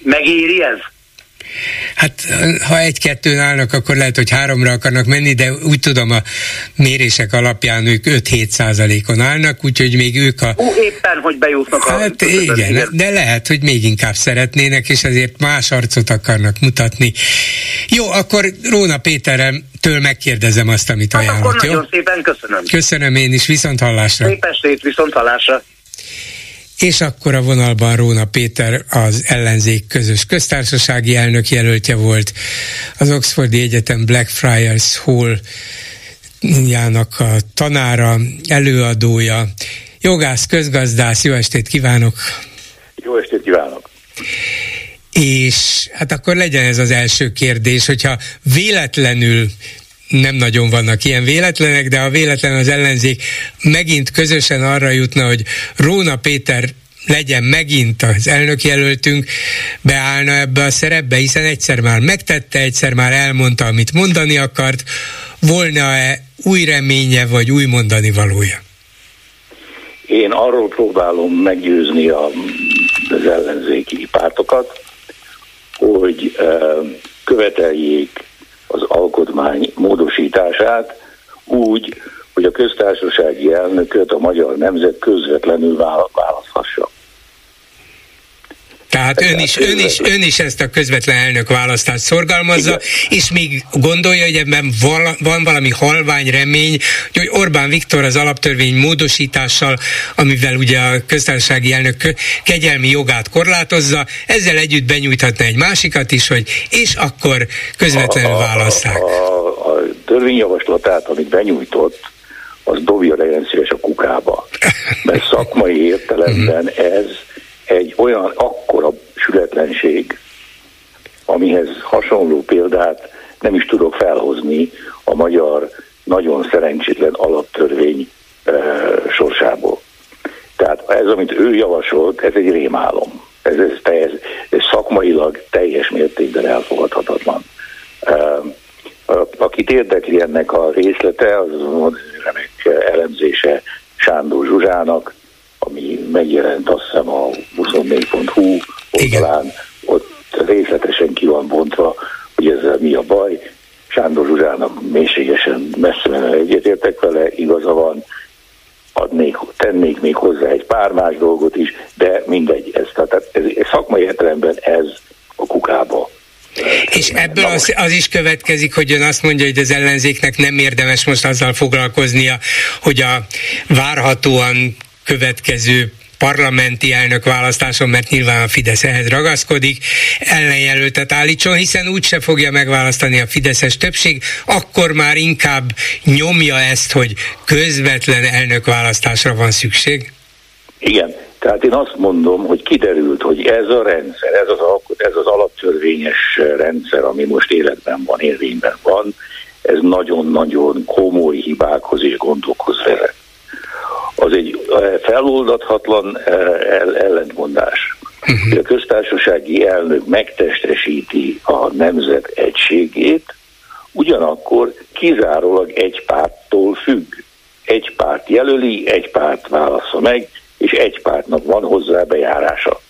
megéri ez? Hát ha egy-kettőn állnak, akkor lehet, hogy háromra akarnak menni, de úgy tudom a mérések alapján ők 5-7 százalékon állnak, úgyhogy még ők a... Ó, éppen, hogy bejutnak a... Hát igen, de lehet, hogy még inkább szeretnének, és ezért más arcot akarnak mutatni. Jó, akkor Róna Pétertől megkérdezem azt, amit Hát akkor ajánlott, jó? nagyon szépen köszönöm. Köszönöm én is, viszont hallásra. Szép estét, viszont hallásra. És akkor a vonalban Róna Péter az ellenzék közös köztársasági elnök jelöltje volt, az Oxfordi Egyetem Blackfriars Hall jának a tanára, előadója, jogász, közgazdász, jó estét kívánok! Jó estét kívánok! És hát akkor legyen ez az első kérdés, hogyha véletlenül nem nagyon vannak ilyen véletlenek, de a véletlen az ellenzék megint közösen arra jutna, hogy Róna Péter legyen megint az elnökjelöltünk, beállna ebbe a szerepbe, hiszen egyszer már megtette, egyszer már elmondta, amit mondani akart, volna-e új reménye, vagy új mondani valója? Én arról próbálom meggyőzni a, az ellenzéki pártokat, hogy követeljék az alkotmány módosítását úgy, hogy a köztársasági elnököt a magyar nemzet közvetlenül választhassa. Tehát ön is, ön, is, ön is ezt a közvetlen elnök választást szorgalmazza, Igen. és még gondolja, hogy ebben van valami halvány remény, hogy Orbán Viktor az alaptörvény módosítással, amivel ugye a köztársasági elnök kegyelmi jogát korlátozza, ezzel együtt benyújthatna egy másikat is, hogy és akkor közvetlenül választák. A, a, a törvényjavaslatát, amit benyújtott, az dobja legyen szíves a kukába. [laughs] Mert szakmai értelemben mhm. ez egy olyan akkora sületlenség, amihez hasonló példát nem is tudok felhozni a magyar nagyon szerencsétlen alaptörvény e, sorsából. Tehát ez, amit ő javasolt, ez egy rémálom. Ez, ez, teljes, ez szakmailag teljes mértékben elfogadhatatlan. E, akit érdekli ennek a részlete, az remek elemzése Sándor Zsuzsának, ami megjelent azt hiszem a 24.hu oldalán, ott részletesen ki van bontva, hogy ezzel mi a baj. Sándor Zsuzsának mélységesen messze menően egyetértek vele, igaza van, adnék, tennék még hozzá egy pár más dolgot is, de mindegy, ez, tehát ez, ez szakmai értelemben ez a kukába. És ebből az, az is következik, hogy ön azt mondja, hogy az ellenzéknek nem érdemes most azzal foglalkoznia, hogy a várhatóan következő parlamenti elnök választáson, mert nyilván a Fidesz ehhez ragaszkodik, ellenjelöltet állítson, hiszen úgyse fogja megválasztani a Fideszes többség, akkor már inkább nyomja ezt, hogy közvetlen elnökválasztásra van szükség? Igen, tehát én azt mondom, hogy kiderült, hogy ez a rendszer, ez az, ez az alaptörvényes rendszer, ami most életben van, érvényben van, ez nagyon-nagyon komoly hibákhoz és gondokhoz vezet az egy eh, feloldathatlan eh, ellentmondás. Uh-huh. A köztársasági elnök megtestesíti a nemzet egységét, ugyanakkor kizárólag egy párttól függ. Egy párt jelöli, egy párt válaszza meg, és egy pártnak van hozzá bejárása.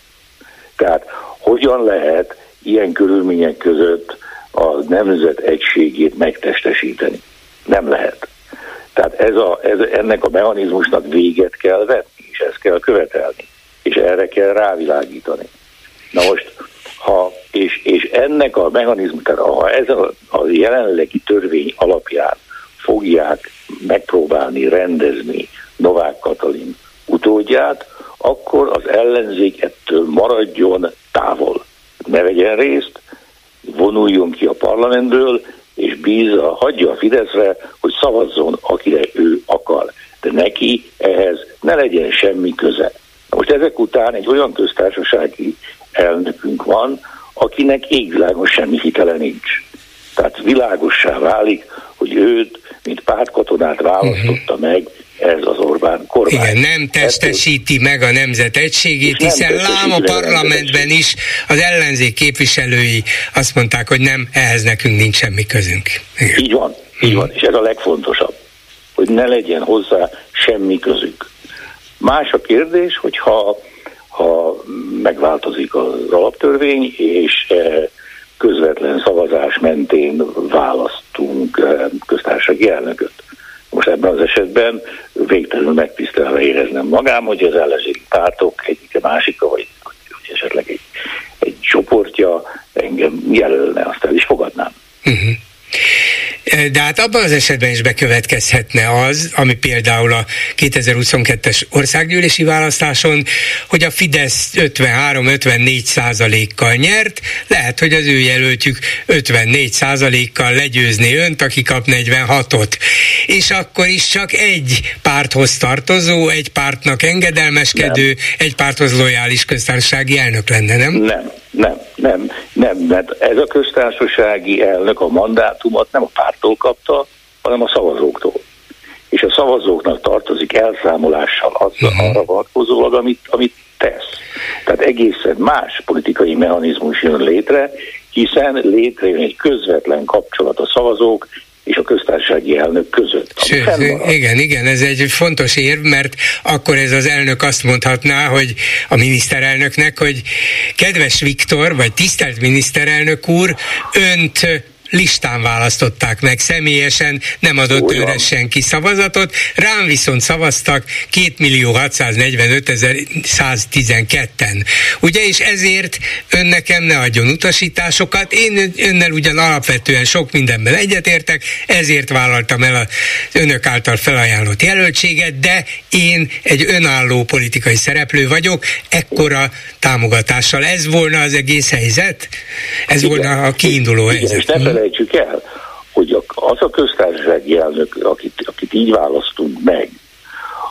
Tehát hogyan lehet ilyen körülmények között a nemzet egységét megtestesíteni? Nem lehet. Tehát ez a, ez, ennek a mechanizmusnak véget kell vetni, és ezt kell követelni, és erre kell rávilágítani. Na most, ha, és, és ennek a mechanizmus, ha ez a, a jelenlegi törvény alapján fogják megpróbálni rendezni Novák Katalin utódját, akkor az ellenzék ettől maradjon távol. Ne vegyen részt, vonuljon ki a parlamentből, és bízza, hagyja a Fideszre, hogy szavazzon, akire ő akar. De neki ehhez ne legyen semmi köze. Most ezek után egy olyan köztársasági elnökünk van, akinek égvilágon semmi hitele nincs. Tehát világossá válik, hogy őt, mint pártkatonát választotta uh-huh. meg ez az Orbán kormány. Igen, nem testesíti meg a nemzet egységét, hiszen lám a parlamentben is az ellenzék képviselői azt mondták, hogy nem, ehhez nekünk nincs semmi közünk. Igen. Így van, így van, és ez a legfontosabb, hogy ne legyen hozzá semmi közünk. Más a kérdés, hogy ha, megváltozik az alaptörvény, és eh, közvetlen szavazás mentén választunk eh, köztársasági elnököt most ebben az esetben végtelenül megtisztelve éreznem magám, hogy az ellenzéki pártok egyike másika, vagy, vagy esetleg egy, egy csoportja engem jelölne, azt el is fogadnám. Uh-huh. De hát abban az esetben is bekövetkezhetne az, ami például a 2022-es országgyűlési választáson, hogy a Fidesz 53-54 százalékkal nyert, lehet, hogy az ő jelöltjük 54 százalékkal legyőzni önt, aki kap 46-ot. És akkor is csak egy párthoz tartozó, egy pártnak engedelmeskedő, nem. egy párthoz lojális köztársasági elnök lenne, nem? Nem, nem, nem, nem, mert ez a köztársasági elnök a mandátumot nem a pártól kapta, hanem a szavazóktól. És a szavazóknak tartozik elszámolással az, uh-huh. arra vonatkozólag, amit, amit tesz. Tehát egészen más politikai mechanizmus jön létre, hiszen létrejön egy közvetlen kapcsolat a szavazók és a köztársasági elnök között. Sőt, igen, igen, ez egy fontos érv, mert akkor ez az elnök azt mondhatná, hogy a miniszterelnöknek, hogy kedves Viktor, vagy tisztelt miniszterelnök úr, önt listán választották meg, személyesen nem adott Olyan. őre senki szavazatot, rám viszont szavaztak 2 millió 645 112-en. Ugye, és ezért ön nekem ne adjon utasításokat, én önnel ugyan alapvetően sok mindenben egyetértek, ezért vállaltam el az önök által felajánlott jelöltséget, de én egy önálló politikai szereplő vagyok, ekkora támogatással. Ez volna az egész helyzet? Ez Igen. volna a kiinduló Igen, helyzet. És felejtsük el, hogy az a köztársasági elnök, akit, akit így választunk meg,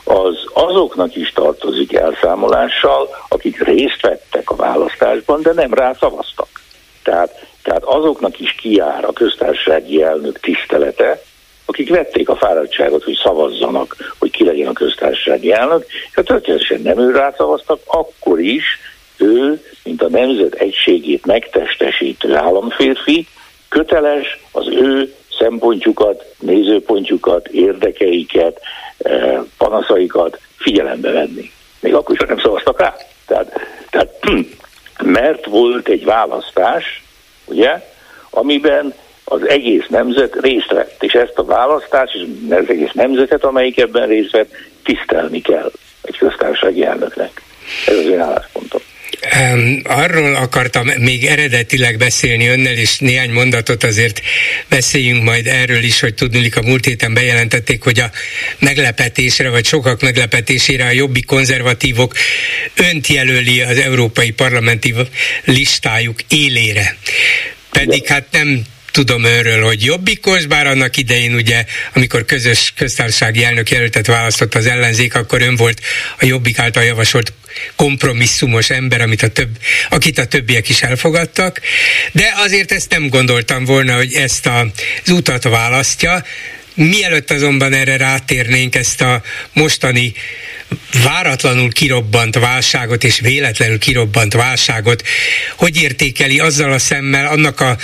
az azoknak is tartozik elszámolással, akik részt vettek a választásban, de nem rá szavaztak. Tehát, tehát azoknak is kiár a köztársasági elnök tisztelete, akik vették a fáradtságot, hogy szavazzanak, hogy ki legyen a köztársasági elnök, és ha történetesen nem ő rá akkor is ő, mint a nemzet egységét megtestesítő államférfi, köteles az ő szempontjukat, nézőpontjukat, érdekeiket, eh, panaszaikat figyelembe venni. Még akkor is, nem szavaztak rá. Tehát, tehát [clears throat] mert volt egy választás, ugye, amiben az egész nemzet részt vett, és ezt a választást, és az egész nemzetet, amelyik ebben részt vett, tisztelni kell egy köztársasági elnöknek. Ez az én álláspontom. Arról akartam még eredetileg beszélni önnel, és néhány mondatot azért beszéljünk majd erről is, hogy tudnulik a múlt héten bejelentették, hogy a meglepetésre, vagy sokak meglepetésére a jobbi konzervatívok önt jelöli az európai parlamenti listájuk élére. Pedig hát nem tudom őről, hogy jobbikos, bár annak idején ugye, amikor közös köztársasági elnök jelöltet választott az ellenzék, akkor ön volt a jobbik által javasolt kompromisszumos ember, amit a több, akit a többiek is elfogadtak, de azért ezt nem gondoltam volna, hogy ezt a, az utat választja, Mielőtt azonban erre rátérnénk ezt a mostani váratlanul kirobbant válságot és véletlenül kirobbant válságot, hogy értékeli azzal a szemmel annak a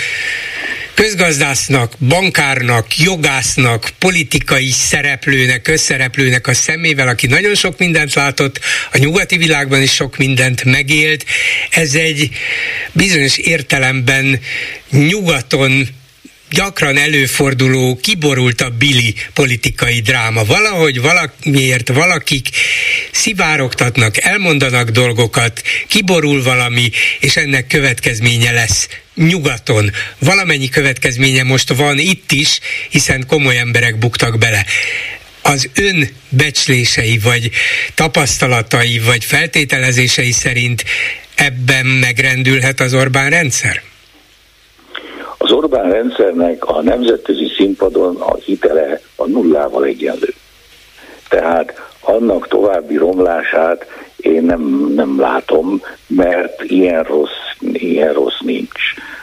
közgazdásznak, bankárnak, jogásznak, politikai szereplőnek, közszereplőnek a szemével, aki nagyon sok mindent látott, a nyugati világban is sok mindent megélt. Ez egy bizonyos értelemben nyugaton gyakran előforduló, kiborult a Billy politikai dráma. Valahogy valamiért valakik szivárogtatnak, elmondanak dolgokat, kiborul valami, és ennek következménye lesz nyugaton. Valamennyi következménye most van itt is, hiszen komoly emberek buktak bele az ön becslései, vagy tapasztalatai, vagy feltételezései szerint ebben megrendülhet az Orbán rendszer? Az Orbán rendszernek a nemzetközi színpadon a hitele a nullával egyenlő. Tehát annak további romlását én nem, nem látom, mert ilyen rossz, ilyen rossz nincs.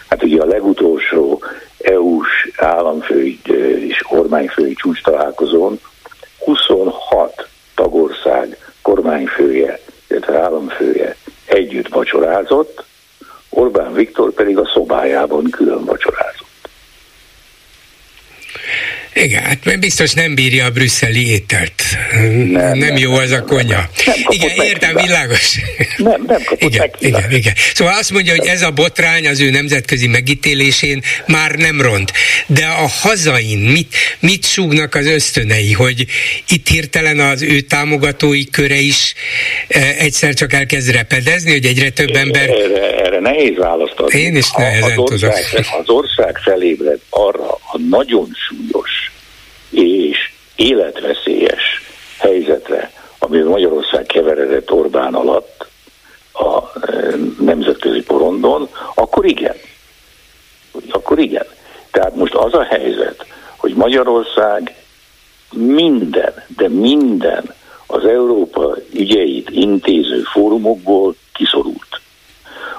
Hát ugye a legutolsó EU-s államfői és kormányfői csúcs találkozón 26 tagország kormányfője, illetve államfője együtt vacsorázott, Orbán Viktor pedig a szobájában külön vacsorázott. Igen, hát biztos nem bírja a brüsszeli ételt. Nem, nem jó nem, az a konya. Igen, értem, meg, világos. Nem, nem igen, igen, igen. Szóval azt mondja, hogy ez a botrány az ő nemzetközi megítélésén már nem ront. De a hazain mit, mit súgnak az ösztönei, hogy itt hirtelen az ő támogatói köre is e, egyszer csak elkezd repedezni, hogy egyre több ember... Erre, erre nehéz választ adni. Én is nehezen az ország, az ország felébred arra a nagyon súlyos és életveszélyes amiben Magyarország keveredett Orbán alatt a e, nemzetközi porondon, akkor igen. Akkor igen. Tehát most az a helyzet, hogy Magyarország minden, de minden az Európa ügyeit intéző fórumokból kiszorult.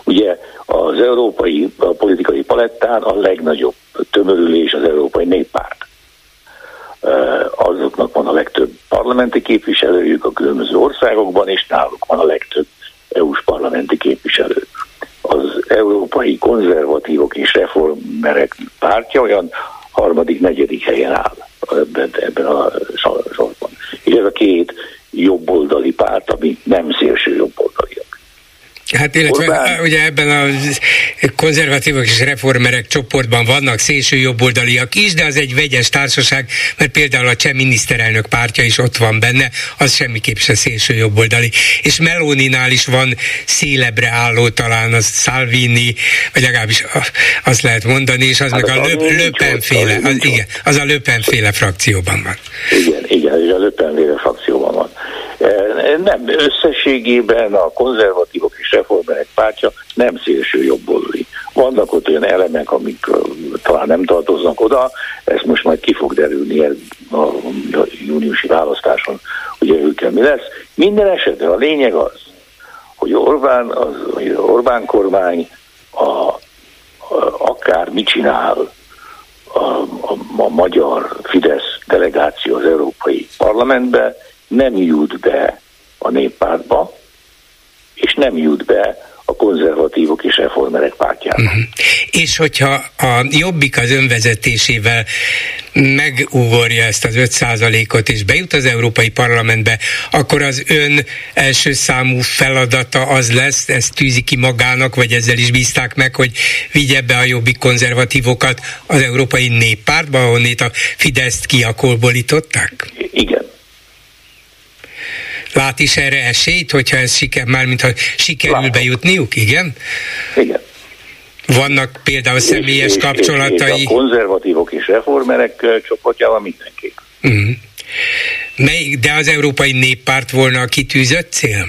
Ugye az európai a politikai palettán a legnagyobb tömörülés az Európai Néppárt. Azoknak van a legtöbb parlamenti képviselőjük a különböző országokban, és náluk van a legtöbb EU-s parlamenti képviselő. Az európai konzervatívok és reformerek pártja olyan harmadik, negyedik helyen áll ebben, ebben a sorban. És ez a két jobboldali párt, ami nem szélső jobboldaliak. Hát illetve Orbán... ugye ebben a konzervatívok és reformerek csoportban vannak szélső jobboldaliak is, de az egy vegyes társaság, mert például a cseh miniszterelnök pártja is ott van benne, az semmiképp se szélső jobboldali. És Meloninál is van szélebre álló talán az Salvini, vagy legalábbis azt lehet mondani, és az hát meg a Löpenféle, az, igen, az a Löpenféle frakcióban van. Igen, igen, és a Löpenféle frakcióban van. Nem, összességében a konzervatívok és reformerek pártja nem szélső jobboldali. Vannak ott olyan elemek, amik talán nem tartoznak oda, ezt most majd ki fog derülni a júniusi választáson, hogy őkkel mi lesz. Minden esetre a lényeg az, hogy Orbán, az, hogy Orbán kormány a, a, akár mit csinál a, a, a magyar Fidesz delegáció az Európai Parlamentbe, nem jut be a néppártba, és nem jut be a konzervatívok és reformerek pártjába. Uh-huh. És hogyha a Jobbik az önvezetésével megugorja ezt az 5%-ot és bejut az Európai Parlamentbe, akkor az ön első számú feladata az lesz, ezt tűzi ki magának, vagy ezzel is bízták meg, hogy vigye be a jobbik konzervatívokat az Európai Néppártba, ahonnét a Fideszt kiakolbolították? Igen. Lát is erre esélyt, hogyha ez siker, már mintha sikerül Látom. bejutniuk, igen? Igen. Vannak például személyes és, kapcsolatai. És, és a konzervatívok és reformerek csoportjával mindenképp. Uh-huh. Melyik, de az Európai Néppárt volna a kitűzött cél?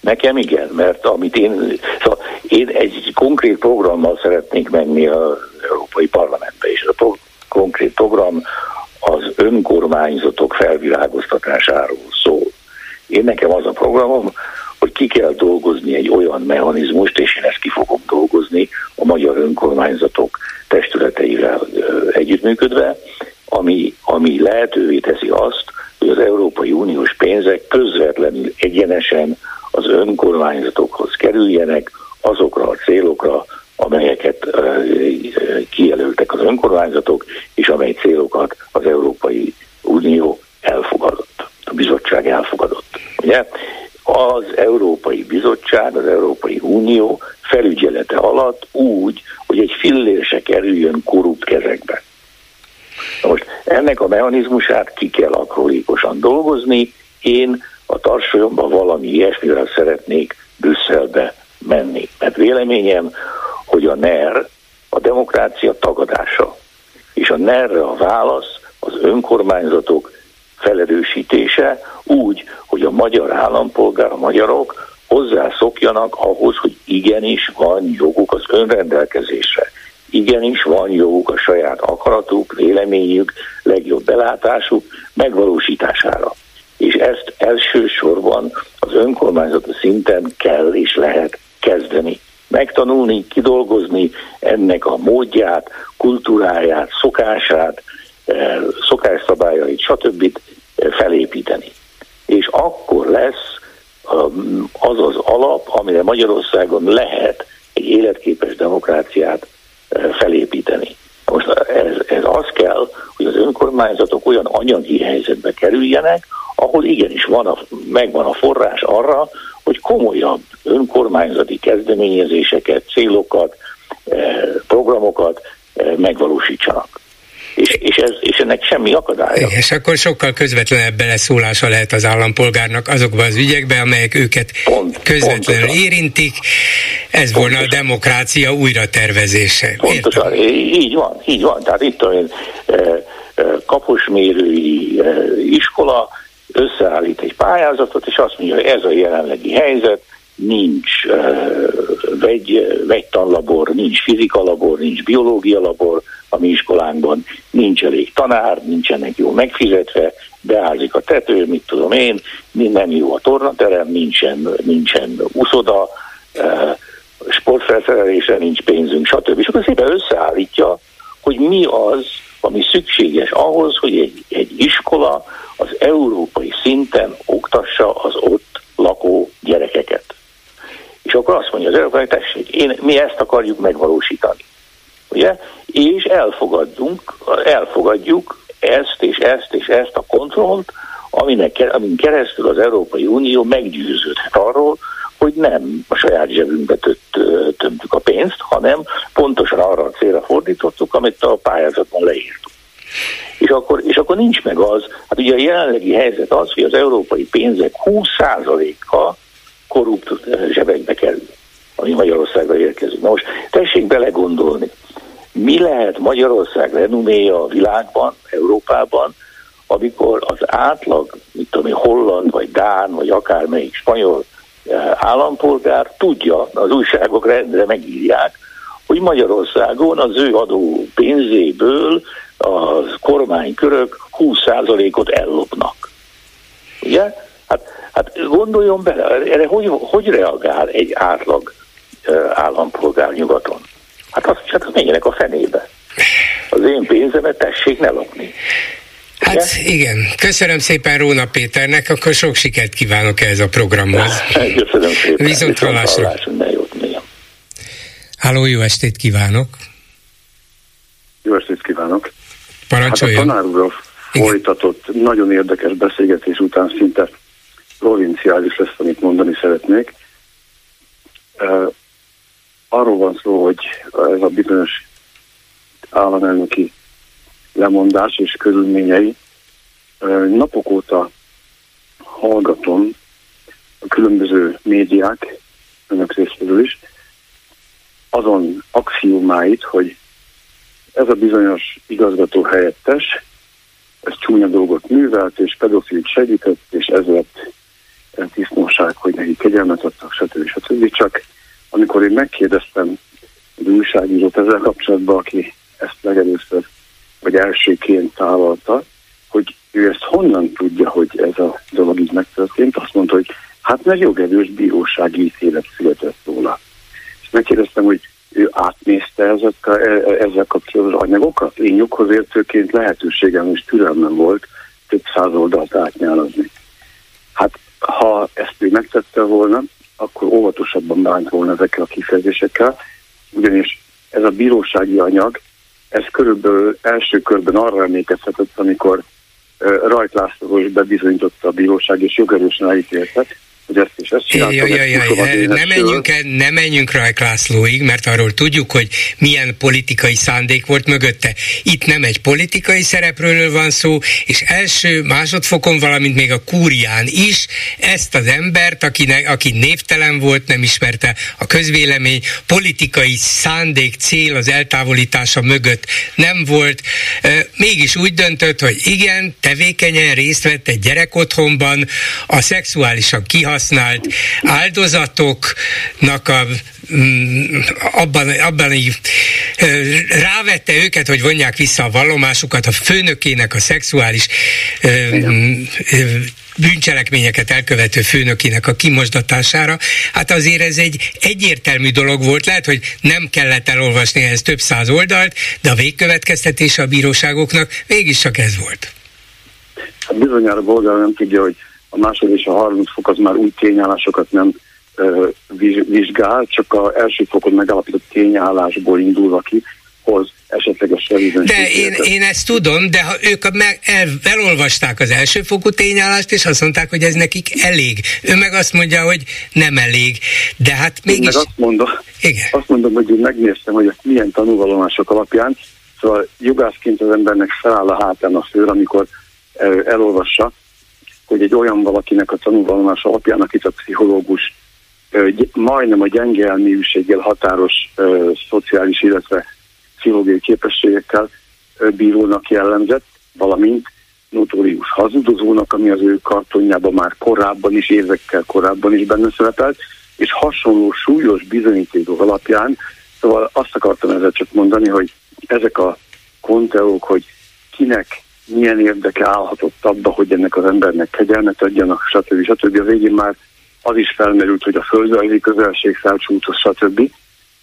Nekem igen, mert amit én, szóval én egy konkrét programmal szeretnék menni az Európai Parlamentbe, és a pro- konkrét program az önkormányzatok felvilágoztatásáról szól. Én nekem az a programom, hogy ki kell dolgozni egy olyan mechanizmust, és én ezt ki fogom dolgozni a magyar önkormányzatok testületeivel együttműködve, ami, ami lehetővé teszi azt, hogy az Európai Uniós pénzek közvetlenül egyenesen az önkormányzatokhoz kerüljenek azokra a célokra, amelyeket kijelöltek az önkormányzatok, és amely célokat az Európai Unió elfogadott, a bizottság elfogadott. Ugye? Az Európai Bizottság, az Európai Unió felügyelete alatt úgy, hogy egy fillér se kerüljön korrupt kezekbe. Most ennek a mechanizmusát ki kell akrolékosan dolgozni. Én a tarsolyomban valami ilyesmivel szeretnék Brüsszelbe menni. Mert véleményem, hogy a NER a demokrácia tagadása, és a NER-re a válasz az önkormányzatok felerősítése úgy, hogy a magyar állampolgár, a magyarok hozzászokjanak ahhoz, hogy igenis van joguk az önrendelkezésre. Igenis van joguk a saját akaratuk, véleményük, legjobb belátásuk megvalósítására. És ezt elsősorban az önkormányzati szinten kell és lehet kezdeni. Megtanulni, kidolgozni ennek a módját, kultúráját, szokását, szokásszabályait, stb. felépíteni. És akkor lesz az az alap, amire Magyarországon lehet egy életképes demokráciát felépíteni. Most ez, ez az kell, hogy az önkormányzatok olyan anyagi helyzetbe kerüljenek, ahol igenis van a, megvan a forrás arra, hogy komolyabb önkormányzati kezdeményezéseket, célokat, programokat megvalósítsanak. És, és, ez, és ennek semmi akadálya. És akkor sokkal közvetlenebb beleszólása lehet az állampolgárnak azokba az ügyekbe, amelyek őket Pont, közvetlenül pontosan. érintik. Ez pontosan. volna a demokrácia újra tervezése. Pontosan, Értem? így van, így van. Tehát itt olyan kaposmérői iskola összeállít egy pályázatot, és azt mondja, hogy ez a jelenlegi helyzet, nincs vegy, vegytanlabor, nincs fizikalabor, nincs biológia labor a mi iskolánkban, nincs elég tanár, nincsenek jó megfizetve, beázik a tető, mit tudom én, nem jó a tornaterem, nincsen, nincsen uszoda, sportfelszerelésre nincs pénzünk, stb. És akkor szépen összeállítja, hogy mi az, ami szükséges ahhoz, hogy egy, egy iskola az európai szinten oktassa az ott lakó gyerekeket. És akkor azt mondja az európai, tessék, én, mi ezt akarjuk megvalósítani. Ugye? És elfogadunk, elfogadjuk ezt és ezt és ezt a kontrollt, aminek, amin keresztül az Európai Unió meggyőződhet arról, hogy nem a saját zsebünkbe tömtük a pénzt, hanem pontosan arra a célra fordítottuk, amit a pályázatban leírtuk. És akkor, és akkor nincs meg az, hát ugye a jelenlegi helyzet az, hogy az európai pénzek 20%-a korrupt zsebekbe kerül, ami Magyarországra érkezik. Na most tessék belegondolni, mi lehet Magyarország renoméja a világban, Európában, amikor az átlag, mit tudom én, holland, vagy dán, vagy akármelyik spanyol állampolgár tudja, az újságok rendre megírják, hogy Magyarországon az ő adó pénzéből a kormánykörök 20%-ot ellopnak. Ugye? Hát, hát gondoljon bele, erre hogy, hogy reagál egy átlag állampolgár nyugaton? Hát azt csak menjenek a fenébe. Az én pénzemet tessék ne lopni. Hát Ugye? igen, köszönöm szépen Róna Péternek, akkor sok sikert kívánok ehhez a programhoz. [laughs] Köszönöm szépen. Viszont hallásra. Háló, jó estét kívánok! Jó estét kívánok! Parancsoljon! Hát a tanár folytatott nagyon érdekes beszélgetés után szinte provinciális lesz, amit mondani szeretnék. Arról van szó, hogy ez a bizonyos államelnöki lemondás és körülményei napok óta hallgatom a különböző médiák, önök részéről is, azon axiómáit, hogy ez a bizonyos igazgató helyettes, ez csúnya dolgot művelt, és pedofilt segített, és ez lett tisztnóság, hogy neki kegyelmet adtak, stb. stb. Csak amikor én megkérdeztem egy újságírót ezzel kapcsolatban, aki ezt legelőször, vagy elsőként tálalta, hogy ő ezt honnan tudja, hogy ez a dolog így megtörtént, azt mondta, hogy hát mert jogerős bírósági ítélet született róla. És megkérdeztem, hogy ő átnézte ezek, e, e, ezzel kapcsolatos anyagokat. Én értőként lehetőségem és türelmem volt több száz oldalt átnyálazni. Hát ha ezt ő megtette volna, akkor óvatosabban bánt volna ezekkel a kifejezésekkel, ugyanis ez a bírósági anyag, ez körülbelül első körben arra emlékezhetett, amikor Rajt László is bebizonyította a bíróság, és jogerősen elítéltek, hogy ezt is ezt csináltam. Jaj, jaj, jaj, ne, menjünk el, ne menjünk Rajk Lászlóig, mert arról tudjuk, hogy milyen politikai szándék volt mögötte. Itt nem egy politikai szereplőről van szó, és első, másodfokon, valamint még a kúrián is ezt az embert, aki, aki névtelen volt, nem ismerte a közvélemény, politikai szándék, cél az eltávolítása mögött nem volt. Mégis úgy döntött, hogy igen, tevékenyen részt vett egy gyerekotthonban, a szexuálisan kihasznált használt áldozatoknak a mm, abban, abban így rávette őket, hogy vonják vissza a vallomásukat a főnökének a szexuális mm, bűncselekményeket elkövető főnökének a kimosdatására, hát azért ez egy egyértelmű dolog volt. Lehet, hogy nem kellett elolvasni ehhez több száz oldalt, de a végkövetkeztetése a bíróságoknak mégiscsak ez volt. Hát bizonyára Bolgár nem tudja, hogy a második és a harmadik fok az már új tényállásokat nem vizsgál, csak az első fokon megállapított tényállásból indulva ki, hoz esetleges De én, én ezt tudom, de ha ők meg el, elolvasták az elsőfokú tényállást, és azt mondták, hogy ez nekik elég. Ő meg azt mondja, hogy nem elég. De hát mégis... Én meg azt mondom, Igen. azt mondom, hogy én megnéztem, hogy milyen tanulvallomások alapján Szóval jogászként az embernek feláll a hátán a szőr, amikor elolvassa, hogy egy olyan valakinek a tanulvallomás alapján, akit a pszichológus majdnem a gyenge elmélyűséggel határos szociális, illetve pszichológiai képességekkel bírónak jellemzett, valamint notórius hazudozónak, ami az ő kartonjában már korábban is, évekkel korábban is benne szerepelt, és hasonló súlyos bizonyítékok alapján, szóval azt akartam ezzel csak mondani, hogy ezek a konteók, hogy kinek milyen érdeke állhatott abba, hogy ennek az embernek kegyelmet adjanak, stb. stb. A végén már az is felmerült, hogy a földrajzi közelség felcsútos, stb.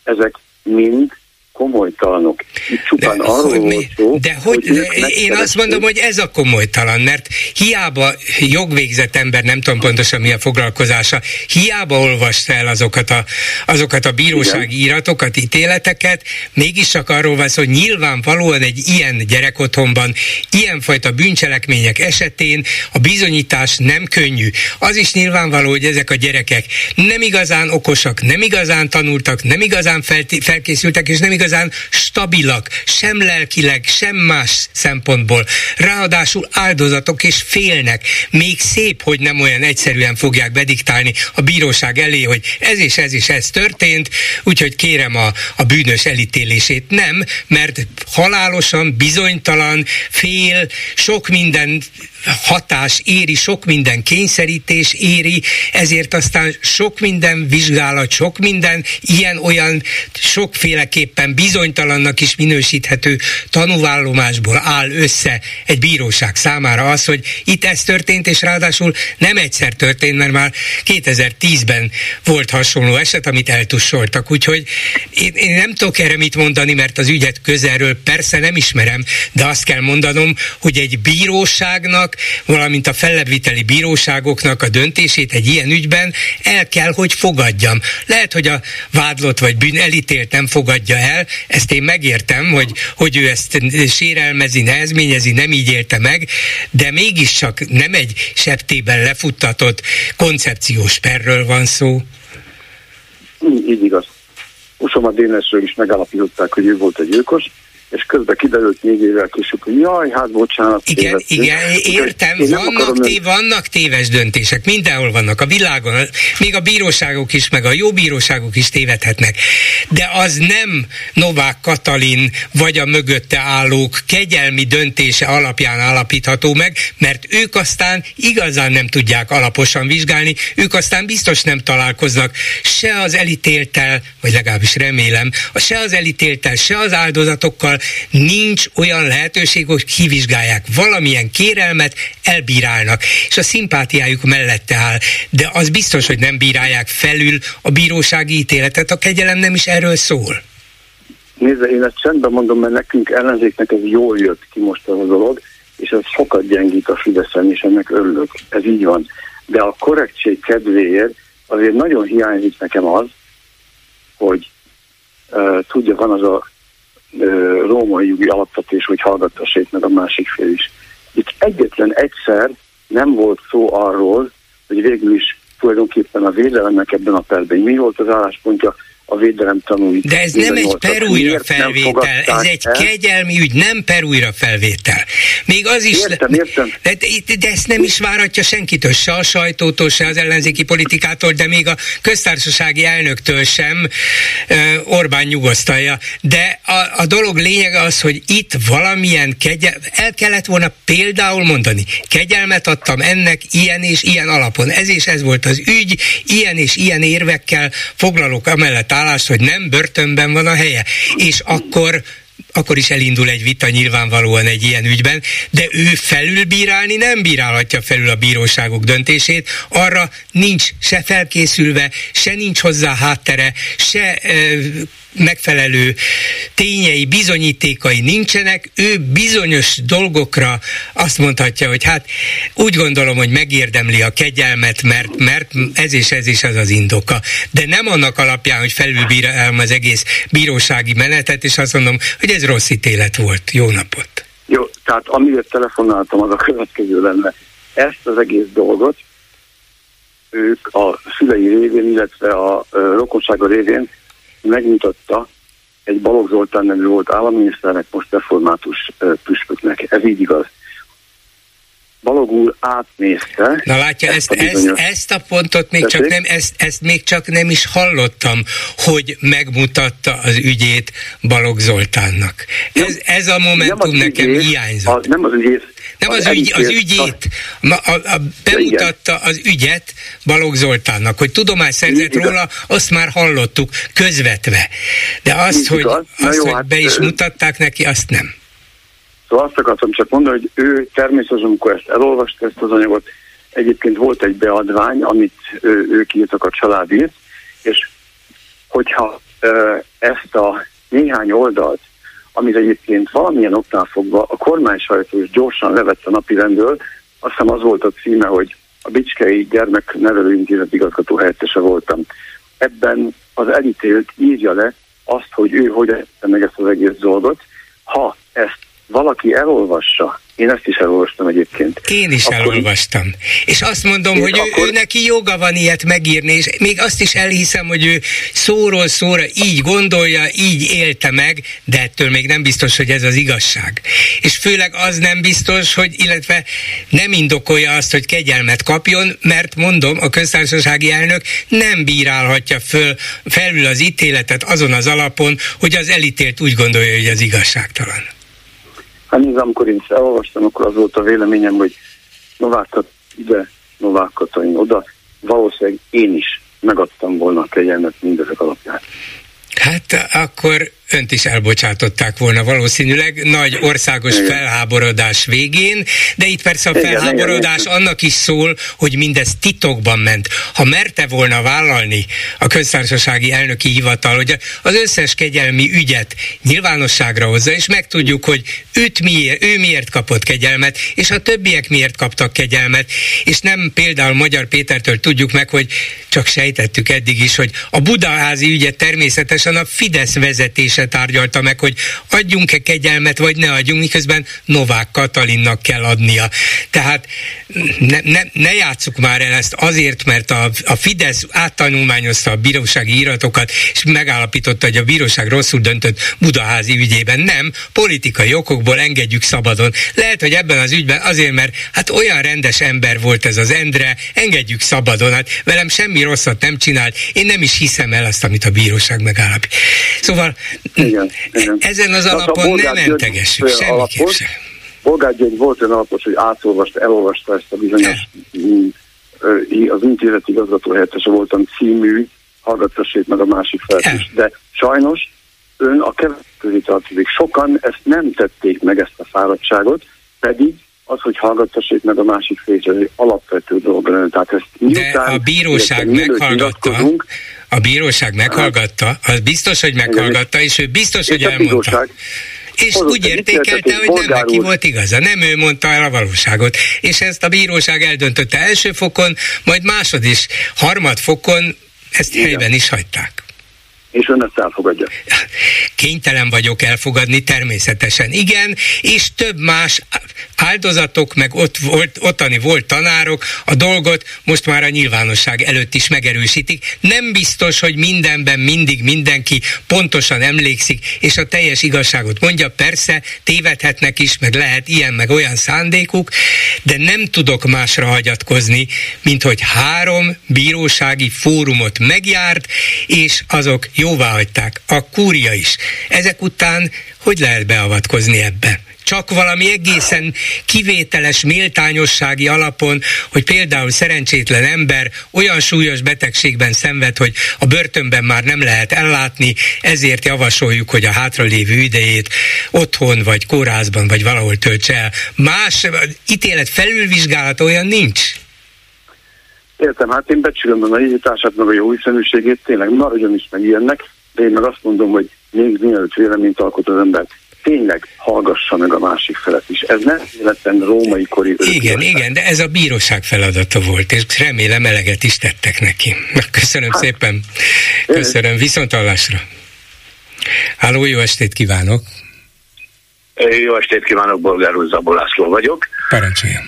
Ezek mind komolytalanok. Itt csupán de, arról hogy volt szó, de hogy, hogy én azt mondom, hogy ez a komolytalan, mert hiába jogvégzett ember, nem tudom pontosan mi a foglalkozása, hiába olvasta el azokat a, azokat a bírósági Igen. íratokat, ítéleteket, mégis csak arról van szó, hogy nyilvánvalóan egy ilyen gyerekotthonban, ilyenfajta bűncselekmények esetén a bizonyítás nem könnyű. Az is nyilvánvaló, hogy ezek a gyerekek nem igazán okosak, nem igazán tanultak, nem igazán felkészültek, és nem igazán igazán stabilak, sem lelkileg, sem más szempontból. Ráadásul áldozatok és félnek. Még szép, hogy nem olyan egyszerűen fogják bediktálni a bíróság elé, hogy ez és ez és ez történt, úgyhogy kérem a, a bűnös elítélését. Nem, mert halálosan, bizonytalan, fél, sok minden hatás éri, sok minden kényszerítés éri, ezért aztán sok minden vizsgálat, sok minden ilyen-olyan sokféleképpen bizonytalannak is minősíthető tanúvállomásból áll össze egy bíróság számára az, hogy itt ez történt, és ráadásul nem egyszer történt, mert már 2010-ben volt hasonló eset, amit eltussoltak. Úgyhogy én, én nem tudok erre mit mondani, mert az ügyet közelről persze nem ismerem, de azt kell mondanom, hogy egy bíróságnak, valamint a fellebbviteli bíróságoknak a döntését egy ilyen ügyben el kell, hogy fogadjam. Lehet, hogy a vádlott vagy bűn elítélt nem fogadja el, ezt én megértem, hogy, hogy ő ezt sérelmezi, nehezményezi, nem így élte meg, de mégiscsak nem egy septében lefuttatott koncepciós perről van szó. Így igaz. Usoma Dénesről is megállapították, hogy ő volt egy gyilkos, és közben kiderült négy évvel később, hogy jaj, hát bocsánat. Igen, igen, értem, vannak, akarom, té, vannak téves döntések, mindenhol vannak. A világon, még a bíróságok is, meg a jó bíróságok is tévedhetnek, de az nem Novák Katalin vagy a mögötte állók kegyelmi döntése alapján állapítható meg, mert ők aztán igazán nem tudják alaposan vizsgálni, ők aztán biztos nem találkoznak se az elítéltel, vagy legalábbis remélem, se az elítéltel, se az áldozatokkal, nincs olyan lehetőség, hogy kivizsgálják. Valamilyen kérelmet elbírálnak, és a szimpátiájuk mellette áll. De az biztos, hogy nem bírálják felül a bírósági ítéletet. A kegyelem nem is erről szól. Nézze, én ezt csendben mondom, mert nekünk ellenzéknek ez jól jött ki most az a dolog, és ez sokat gyengít a Fideszen, és ennek örülök. Ez így van. De a korrektség kedvéért azért nagyon hiányzik nekem az, hogy uh, tudja, van az a római jogi alapvetés, hogy hallgattassék meg a másik fél is. Itt egyetlen egyszer nem volt szó arról, hogy végül is tulajdonképpen a védelemnek ebben a perben mi volt az álláspontja, a védelem tanúi. De ez nem egy perújra felvétel, ez egy el? kegyelmi ügy, nem perújra felvétel. Még az is... Értem, értem. De, de ezt nem is váratja senkitől, se a sajtótól, se az ellenzéki politikától, de még a köztársasági elnöktől sem Orbán nyugosztalja. De a, a dolog lényege az, hogy itt valamilyen kegyel, el kellett volna például mondani, kegyelmet adtam ennek ilyen és ilyen alapon. Ez és ez volt az ügy, ilyen és ilyen érvekkel foglalok amellett állást, hogy nem börtönben van a helye. És akkor akkor is elindul egy vita nyilvánvalóan egy ilyen ügyben, de ő felülbírálni nem bírálhatja felül a bíróságok döntését, arra nincs se felkészülve, se nincs hozzá háttere, se megfelelő tényei, bizonyítékai nincsenek, ő bizonyos dolgokra azt mondhatja, hogy hát úgy gondolom, hogy megérdemli a kegyelmet, mert, mert ez és ez is az az indoka. De nem annak alapján, hogy felülbírálom az egész bírósági menetet, és azt mondom, hogy ez rossz ítélet volt. Jó napot! Jó, tehát amiért telefonáltam, az a következő lenne. Ezt az egész dolgot ők a szülei révén, illetve a rokonsága révén megmutatta egy Balogh Zoltán nevű volt államminiszternek, most református püspöknek. Ez így igaz. Balog úr átnézte. Na látja, ezt, ezt, bizonyos... ezt, ezt a pontot még csak nem, ezt, ezt még csak nem is hallottam, hogy megmutatta az ügyét Balog Zoltánnak. Ez, ez a momentum nem nekem ügyét, hiányzott. A, nem az ügyét. Nem az, az, ügy, az ügyét. A, a, a, bemutatta az ügyet Balog Zoltánnak, hogy tudomást szerzett róla, azt már hallottuk közvetve. De azt, hogy, azt, hogy hát, be is mutatták neki, azt nem. Szóval azt akartam csak mondani, hogy ő természetesen, amikor ezt elolvasta ezt az anyagot, egyébként volt egy beadvány, amit ő, ők írtak a családért, és hogyha ezt a néhány oldalt, amit egyébként valamilyen oknál fogva a kormány sajtó gyorsan levett a napirendről, azt hiszem az volt a címe, hogy a Bicskei Gyermeknevelőintézet igazgató helyettese voltam. Ebben az elítélt írja le azt, hogy ő hogy meg ezt az egész dolgot. Ha ezt valaki elolvassa, én ezt is elolvastam egyébként. Én is akkor elolvastam. És azt mondom, hogy akkor... ő, ő neki joga van ilyet megírni, és még azt is elhiszem, hogy ő szóról szóra így gondolja, így élte meg, de ettől még nem biztos, hogy ez az igazság. És főleg az nem biztos, hogy, illetve nem indokolja azt, hogy kegyelmet kapjon, mert mondom, a köztársasági elnök nem bírálhatja föl, felül az ítéletet azon az alapon, hogy az elítélt úgy gondolja, hogy az igazságtalan. Hát nézd, amikor én elolvastam, akkor az volt a véleményem, hogy Novákat ide, Novák Katalin oda, valószínűleg én is megadtam volna a kegyelmet mindezek alapján. Hát akkor önt is elbocsátották volna valószínűleg nagy országos igen. felháborodás végén, de itt persze a felháborodás igen, annak is szól, hogy mindez titokban ment. Ha merte volna vállalni a köztársasági elnöki hivatal, hogy az összes kegyelmi ügyet nyilvánosságra hozza, és megtudjuk, hogy őt miért, ő miért kapott kegyelmet, és a többiek miért kaptak kegyelmet, és nem például Magyar Pétertől tudjuk meg, hogy csak sejtettük eddig is, hogy a budaházi ügyet természetesen a Fidesz vezetése tárgyalta meg, hogy adjunk-e kegyelmet, vagy ne adjunk, miközben Novák Katalinnak kell adnia. Tehát ne, ne, ne játsszuk már el ezt azért, mert a, a Fidesz áttanulmányozta a bírósági iratokat, és megállapította, hogy a bíróság rosszul döntött Budaházi ügyében. Nem, politikai okokból engedjük szabadon. Lehet, hogy ebben az ügyben azért, mert hát olyan rendes ember volt ez az Endre, engedjük szabadon. Hát velem semmi rosszat nem csinált, én nem is hiszem el azt, amit a bíróság megállapít. Szóval igen, igen. Ezen az alapon a nem mentegessük, semmiképp sem. Bolgár György volt olyan alapos, hogy átolvasta, elolvasta ezt a bizonyos az intézet igazgató helyettese voltam című, hallgattassék meg a másik fel is. De sajnos ön a keveset tartozik. Sokan ezt nem tették meg ezt a fáradtságot, pedig az, hogy hallgattassék meg a másik fél, egy alapvető dolog. Tehát ezt miután, De a bíróság meghallgatta, a bíróság meghallgatta, az biztos, hogy meghallgatta, és ő biztos, hogy elmondta. És úgy értékelte, hogy nem neki volt igaza. Nem ő mondta el a valóságot. És ezt a bíróság eldöntötte első fokon, majd másod is, harmad fokon ezt Igen. helyben is hagyták és ön ezt elfogadja. Kénytelen vagyok elfogadni, természetesen. Igen, és több más áldozatok, meg ott volt, ottani volt tanárok a dolgot most már a nyilvánosság előtt is megerősítik. Nem biztos, hogy mindenben mindig mindenki pontosan emlékszik, és a teljes igazságot mondja. Persze, tévedhetnek is, meg lehet ilyen, meg olyan szándékuk, de nem tudok másra hagyatkozni, mint hogy három bírósági fórumot megjárt, és azok jó jóvá hagyták, a kúria is. Ezek után hogy lehet beavatkozni ebbe? csak valami egészen kivételes méltányossági alapon, hogy például szerencsétlen ember olyan súlyos betegségben szenved, hogy a börtönben már nem lehet ellátni, ezért javasoljuk, hogy a hátralévő idejét otthon, vagy kórházban, vagy valahol töltse el. Más ítélet felülvizsgálat olyan nincs. Értem, hát én becsülöm a naivitását, meg a jó hiszeműségét, tényleg maradjon is meg ilyennek, de én meg azt mondom, hogy még mielőtt véleményt alkot az ember, tényleg hallgassa meg a másik felet is. Ez nem életben római kori Igen, igen, de ez a bíróság feladata volt, és remélem eleget is tettek neki. Köszönöm hát, szépen. Köszönöm, viszontalásra. Háló, jó estét kívánok! Jó estét kívánok, Bolgár úr, Zabó László vagyok. Parancsoljon.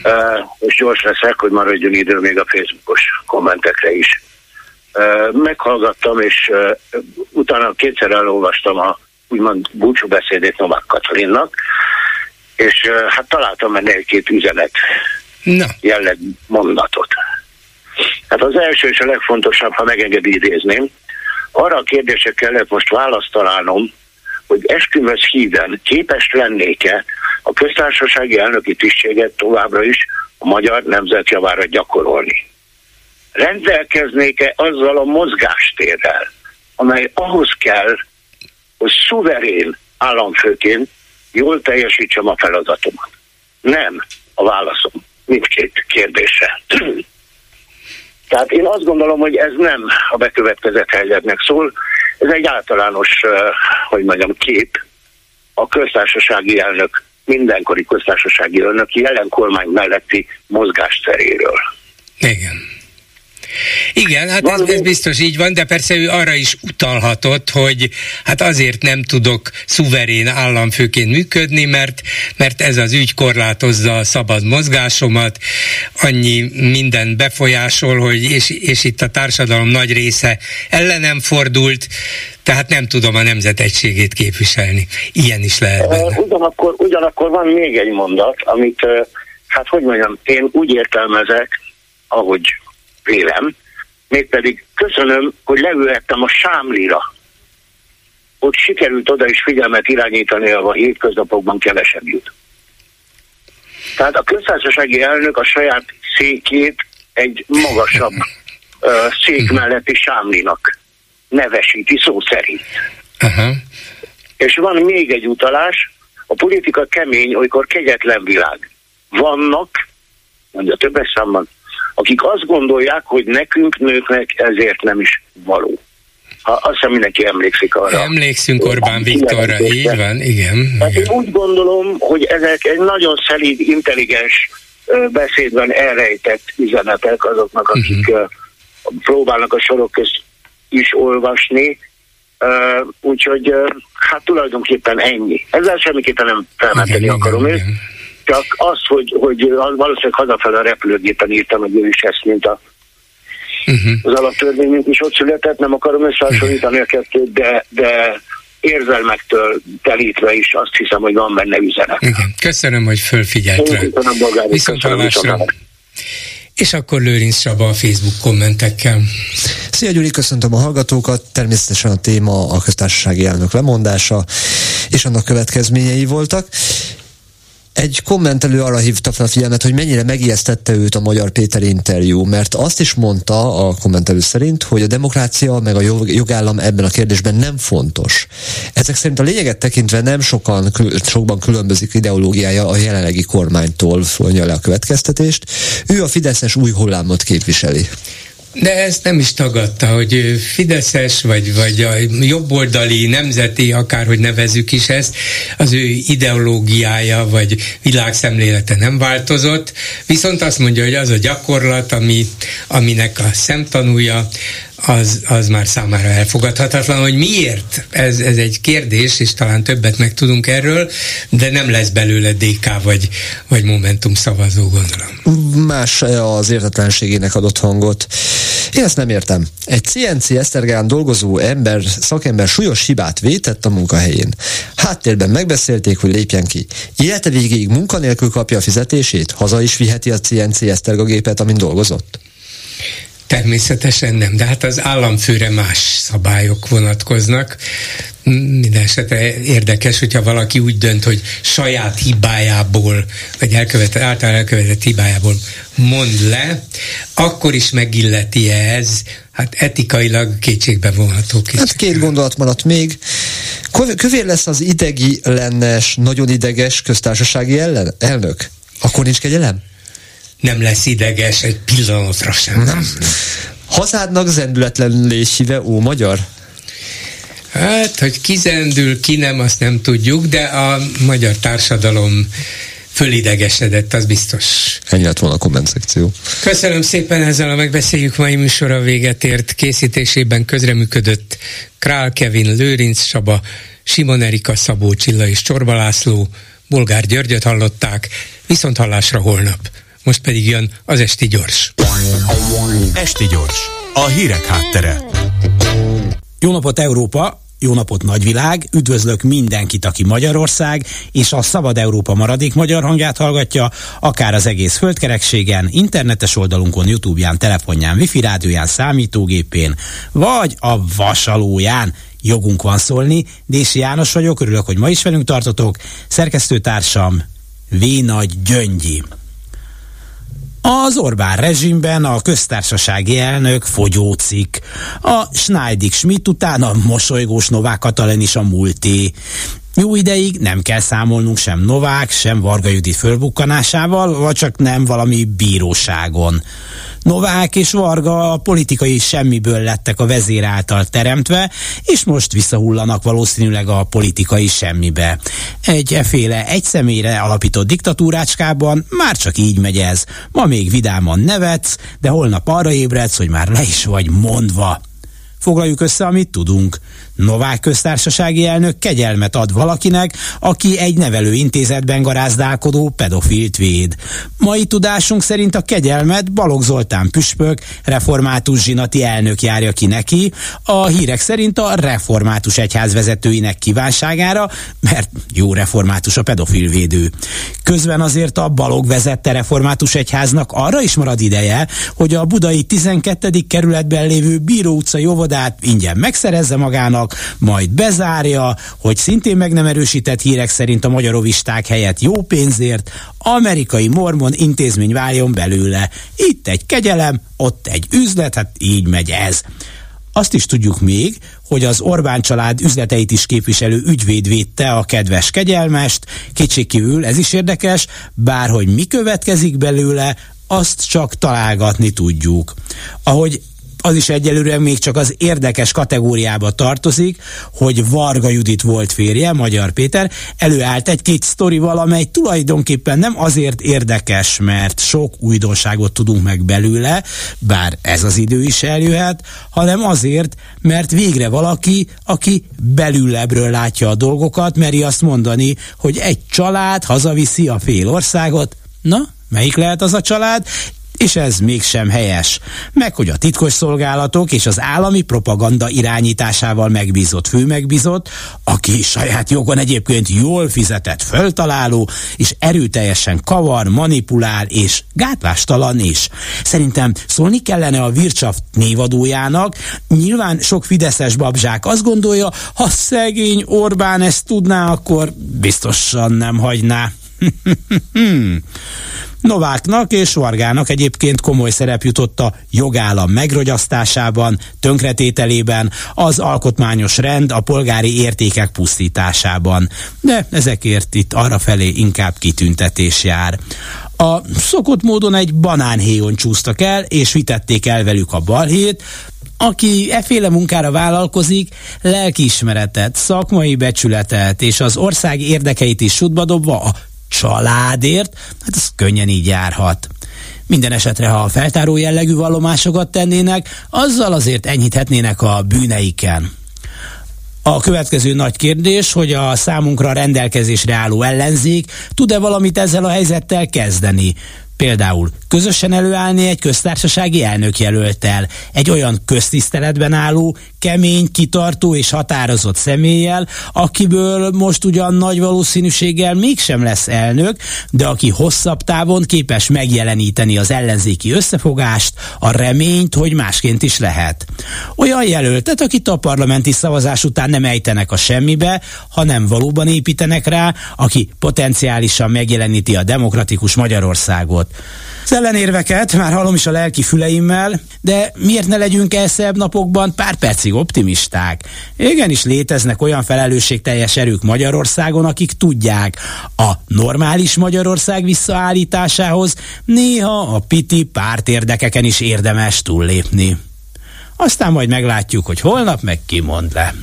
És gyors leszek, hogy maradjon idő még a Facebookos kommentekre is. Meghallgattam, és utána kétszer elolvastam a úgymond búcsúbeszédét Novák Katalinnak, és hát találtam benne egy-két üzenet Na. jelleg mondatot. Hát az első és a legfontosabb, ha megengedi idézném, arra a kérdésre kellett most választ találnom, hogy eskümös híven képes lennék-e a köztársasági elnöki tisztséget továbbra is a magyar nemzet gyakorolni. Rendelkeznék-e azzal a mozgástérrel, amely ahhoz kell, hogy szuverén államfőként jól teljesítsem a feladatomat? Nem a válaszom mindkét kérdésre. [clears throat] Tehát én azt gondolom, hogy ez nem a bekövetkezett helyzetnek szól, ez egy általános, hogy mondjam, kép a köztársasági elnök, mindenkori köztársasági elnök jelen kormány melletti mozgásteréről. Igen. Igen, hát ez, ez biztos így van, de persze ő arra is utalhatott, hogy hát azért nem tudok szuverén államfőként működni, mert, mert ez az ügy korlátozza a szabad mozgásomat, annyi minden befolyásol, hogy és, és itt a társadalom nagy része ellenem fordult, tehát nem tudom a nemzet egységét képviselni. Ilyen is lehet benne. Ugyanakkor, ugyanakkor van még egy mondat, amit, hát hogy mondjam, én úgy értelmezek, ahogy vélem, mégpedig köszönöm, hogy leülhettem a Sámlira. Ott sikerült oda is figyelmet irányítani, ahol a hétköznapokban kevesebb jut. Tehát a köztársasági elnök a saját székét egy magasabb uh, szék melletti Sámlinak nevesíti szó szerint. Uh-huh. És van még egy utalás, a politika kemény, olykor kegyetlen világ. Vannak, mondja többes számban, akik azt gondolják, hogy nekünk nőknek ezért nem is való. Ha, azt hiszem mindenki emlékszik arra. Emlékszünk Orbán Viktorra, így van, igen. Hát igen. én úgy gondolom, hogy ezek egy nagyon szelíd, intelligens beszédben elrejtett üzenetek azoknak, akik uh-huh. próbálnak a sorok közt is olvasni, úgyhogy hát tulajdonképpen ennyi. Ezzel semmiképpen nem felmenteni akarom igen. Csak az, hogy, hogy valószínűleg hazafele a repülőgépen írtam, hogy ő is ezt, mint a, uh-huh. az alaptörvény, mint is ott született, nem akarom összehasonlítani a kettőt, de, de érzelmektől telítve is azt hiszem, hogy van benne üzenet. Igen. Köszönöm, hogy fölfigyelt rá. Viszont hallásra. És akkor Lőrinc Csaba a Facebook kommentekkel. Szia Gyuri, köszöntöm a hallgatókat. Természetesen a téma a köztársasági elnök lemondása, és annak következményei voltak. Egy kommentelő arra hívta fel a figyelmet, hogy mennyire megijesztette őt a Magyar Péter interjú, mert azt is mondta a kommentelő szerint, hogy a demokrácia meg a jogállam ebben a kérdésben nem fontos. Ezek szerint a lényeget tekintve nem sokan, sokban különbözik ideológiája a jelenlegi kormánytól, vonja le a következtetést. Ő a Fideszes új hullámot képviseli. De ezt nem is tagadta, hogy Fideszes, vagy, vagy a jobboldali, nemzeti, akárhogy nevezük is ezt, az ő ideológiája, vagy világszemlélete nem változott, viszont azt mondja, hogy az a gyakorlat, ami, aminek a szemtanúja, az, az már számára elfogadhatatlan, hogy miért, ez, ez egy kérdés, és talán többet meg tudunk erről, de nem lesz belőle DK vagy, vagy Momentum szavazó, gondolom. Más az értetlenségének adott hangot. Én ezt nem értem. Egy CNC Esztergán dolgozó ember, szakember súlyos hibát vétett a munkahelyén. Háttérben megbeszélték, hogy lépjen ki. Élete végéig munkanélkül kapja a fizetését, haza is viheti a CNC Eszterga gépet, amin dolgozott. Természetesen nem, de hát az államfőre más szabályok vonatkoznak. Minden esetre érdekes, hogyha valaki úgy dönt, hogy saját hibájából, vagy elkövetett, által elkövetett hibájából mond le, akkor is megilleti ez, hát etikailag kétségbe vonható. Hát két gondolat maradt még. Kövér lesz az idegi lennes, nagyon ideges köztársasági ellen, elnök? Akkor nincs kegyelem? Nem lesz ideges egy pillanatra sem. Nem. Hazádnak zendületlen lésive, ó magyar? Hát, hogy ki zendül, ki nem, azt nem tudjuk, de a magyar társadalom fölidegesedett, az biztos. Ennyi lett volna a komment szekció. Köszönöm szépen, ezzel a megbeszéljük mai műsora véget ért. Készítésében közreműködött Král Kevin, Lőrinc Saba, Simon Erika, Szabó Csilla és Csorba László, Bolgár Györgyöt hallották, viszont hallásra holnap. Most pedig jön az Esti Gyors. Esti Gyors, a hírek háttere. Jó napot Európa! jó napot nagyvilág, üdvözlök mindenkit, aki Magyarország és a Szabad Európa maradék magyar hangját hallgatja, akár az egész földkerekségen, internetes oldalunkon, Youtube-ján, telefonján, wifi rádióján, számítógépén, vagy a vasalóján jogunk van szólni. Dési János vagyok, örülök, hogy ma is velünk tartotok. Szerkesztőtársam V. Nagy Gyöngyi. Az Orbán rezsimben a köztársasági elnök fogyócik, a Schneidig Schmidt után a mosolygós Novák Katalin is a múlté. Jó ideig nem kell számolnunk sem Novák, sem Varga Judit fölbukkanásával, vagy csak nem valami bíróságon. Novák és Varga a politikai semmiből lettek a vezér által teremtve, és most visszahullanak valószínűleg a politikai semmibe. Egy eféle egy személyre alapított diktatúrácskában már csak így megy ez. Ma még vidáman nevetsz, de holnap arra ébredsz, hogy már le is vagy mondva. Foglaljuk össze, amit tudunk. Novák köztársasági elnök kegyelmet ad valakinek, aki egy nevelőintézetben garázdálkodó pedofilt véd. Mai tudásunk szerint a kegyelmet Balogh Zoltán püspök, református zsinati elnök járja ki neki, a hírek szerint a református egyház vezetőinek kívánságára, mert jó református a pedofilvédő. Közben azért a Balogh vezette református egyháznak arra is marad ideje, hogy a budai 12. kerületben lévő Bíró utca jóvodát ingyen megszerezze magának, vannak, majd bezárja, hogy szintén meg nem erősített hírek szerint a magyarovisták helyett jó pénzért amerikai mormon intézmény váljon belőle. Itt egy kegyelem, ott egy üzlet, hát így megy ez. Azt is tudjuk még, hogy az Orbán család üzleteit is képviselő ügyvéd védte a kedves kegyelmest, kétségkívül ez is érdekes, bár hogy mi következik belőle, azt csak találgatni tudjuk. Ahogy az is egyelőre még csak az érdekes kategóriába tartozik, hogy Varga Judit volt férje, Magyar Péter, előállt egy-két sztorival, amely tulajdonképpen nem azért érdekes, mert sok újdonságot tudunk meg belőle, bár ez az idő is eljöhet, hanem azért, mert végre valaki, aki belülebbről látja a dolgokat, meri azt mondani, hogy egy család hazaviszi a fél országot, Na, melyik lehet az a család? És ez mégsem helyes. Meg hogy a titkos szolgálatok és az állami propaganda irányításával megbízott főmegbízott, aki saját jogon egyébként jól fizetett föltaláló, és erőteljesen kavar, manipulál és gátlástalan is. Szerintem szólni kellene a Vircsaft névadójának, nyilván sok fideszes babzsák azt gondolja, ha szegény Orbán ezt tudná, akkor biztosan nem hagyná. [laughs] Nováknak és Vargának egyébként komoly szerep jutott a jogállam megrogyasztásában, tönkretételében, az alkotmányos rend, a polgári értékek pusztításában. De ezekért itt arra felé inkább kitüntetés jár. A szokott módon egy banánhéjon csúsztak el, és vitették el velük a balhét, aki eféle munkára vállalkozik, lelkiismeretet, szakmai becsületet és az ország érdekeit is sutba dobva a családért, hát ez könnyen így járhat. Minden esetre, ha a feltáró jellegű vallomásokat tennének, azzal azért enyhíthetnének a bűneiken. A következő nagy kérdés, hogy a számunkra rendelkezésre álló ellenzék tud-e valamit ezzel a helyzettel kezdeni, Például közösen előállni egy köztársasági elnökjelöltel, egy olyan köztiszteletben álló, kemény, kitartó és határozott személlyel, akiből most ugyan nagy valószínűséggel mégsem lesz elnök, de aki hosszabb távon képes megjeleníteni az ellenzéki összefogást, a reményt, hogy másként is lehet. Olyan jelöltet, akit a parlamenti szavazás után nem ejtenek a semmibe, hanem valóban építenek rá, aki potenciálisan megjeleníti a demokratikus Magyarországot ellenérveket már hallom is a lelki füleimmel, de miért ne legyünk el szebb napokban pár percig optimisták? Igenis léteznek olyan felelősségteljes erők Magyarországon, akik tudják, a normális Magyarország visszaállításához néha a piti pártérdekeken is érdemes túllépni. Aztán majd meglátjuk, hogy holnap meg kimond le.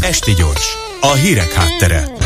Esti gyors, a hírek háttere.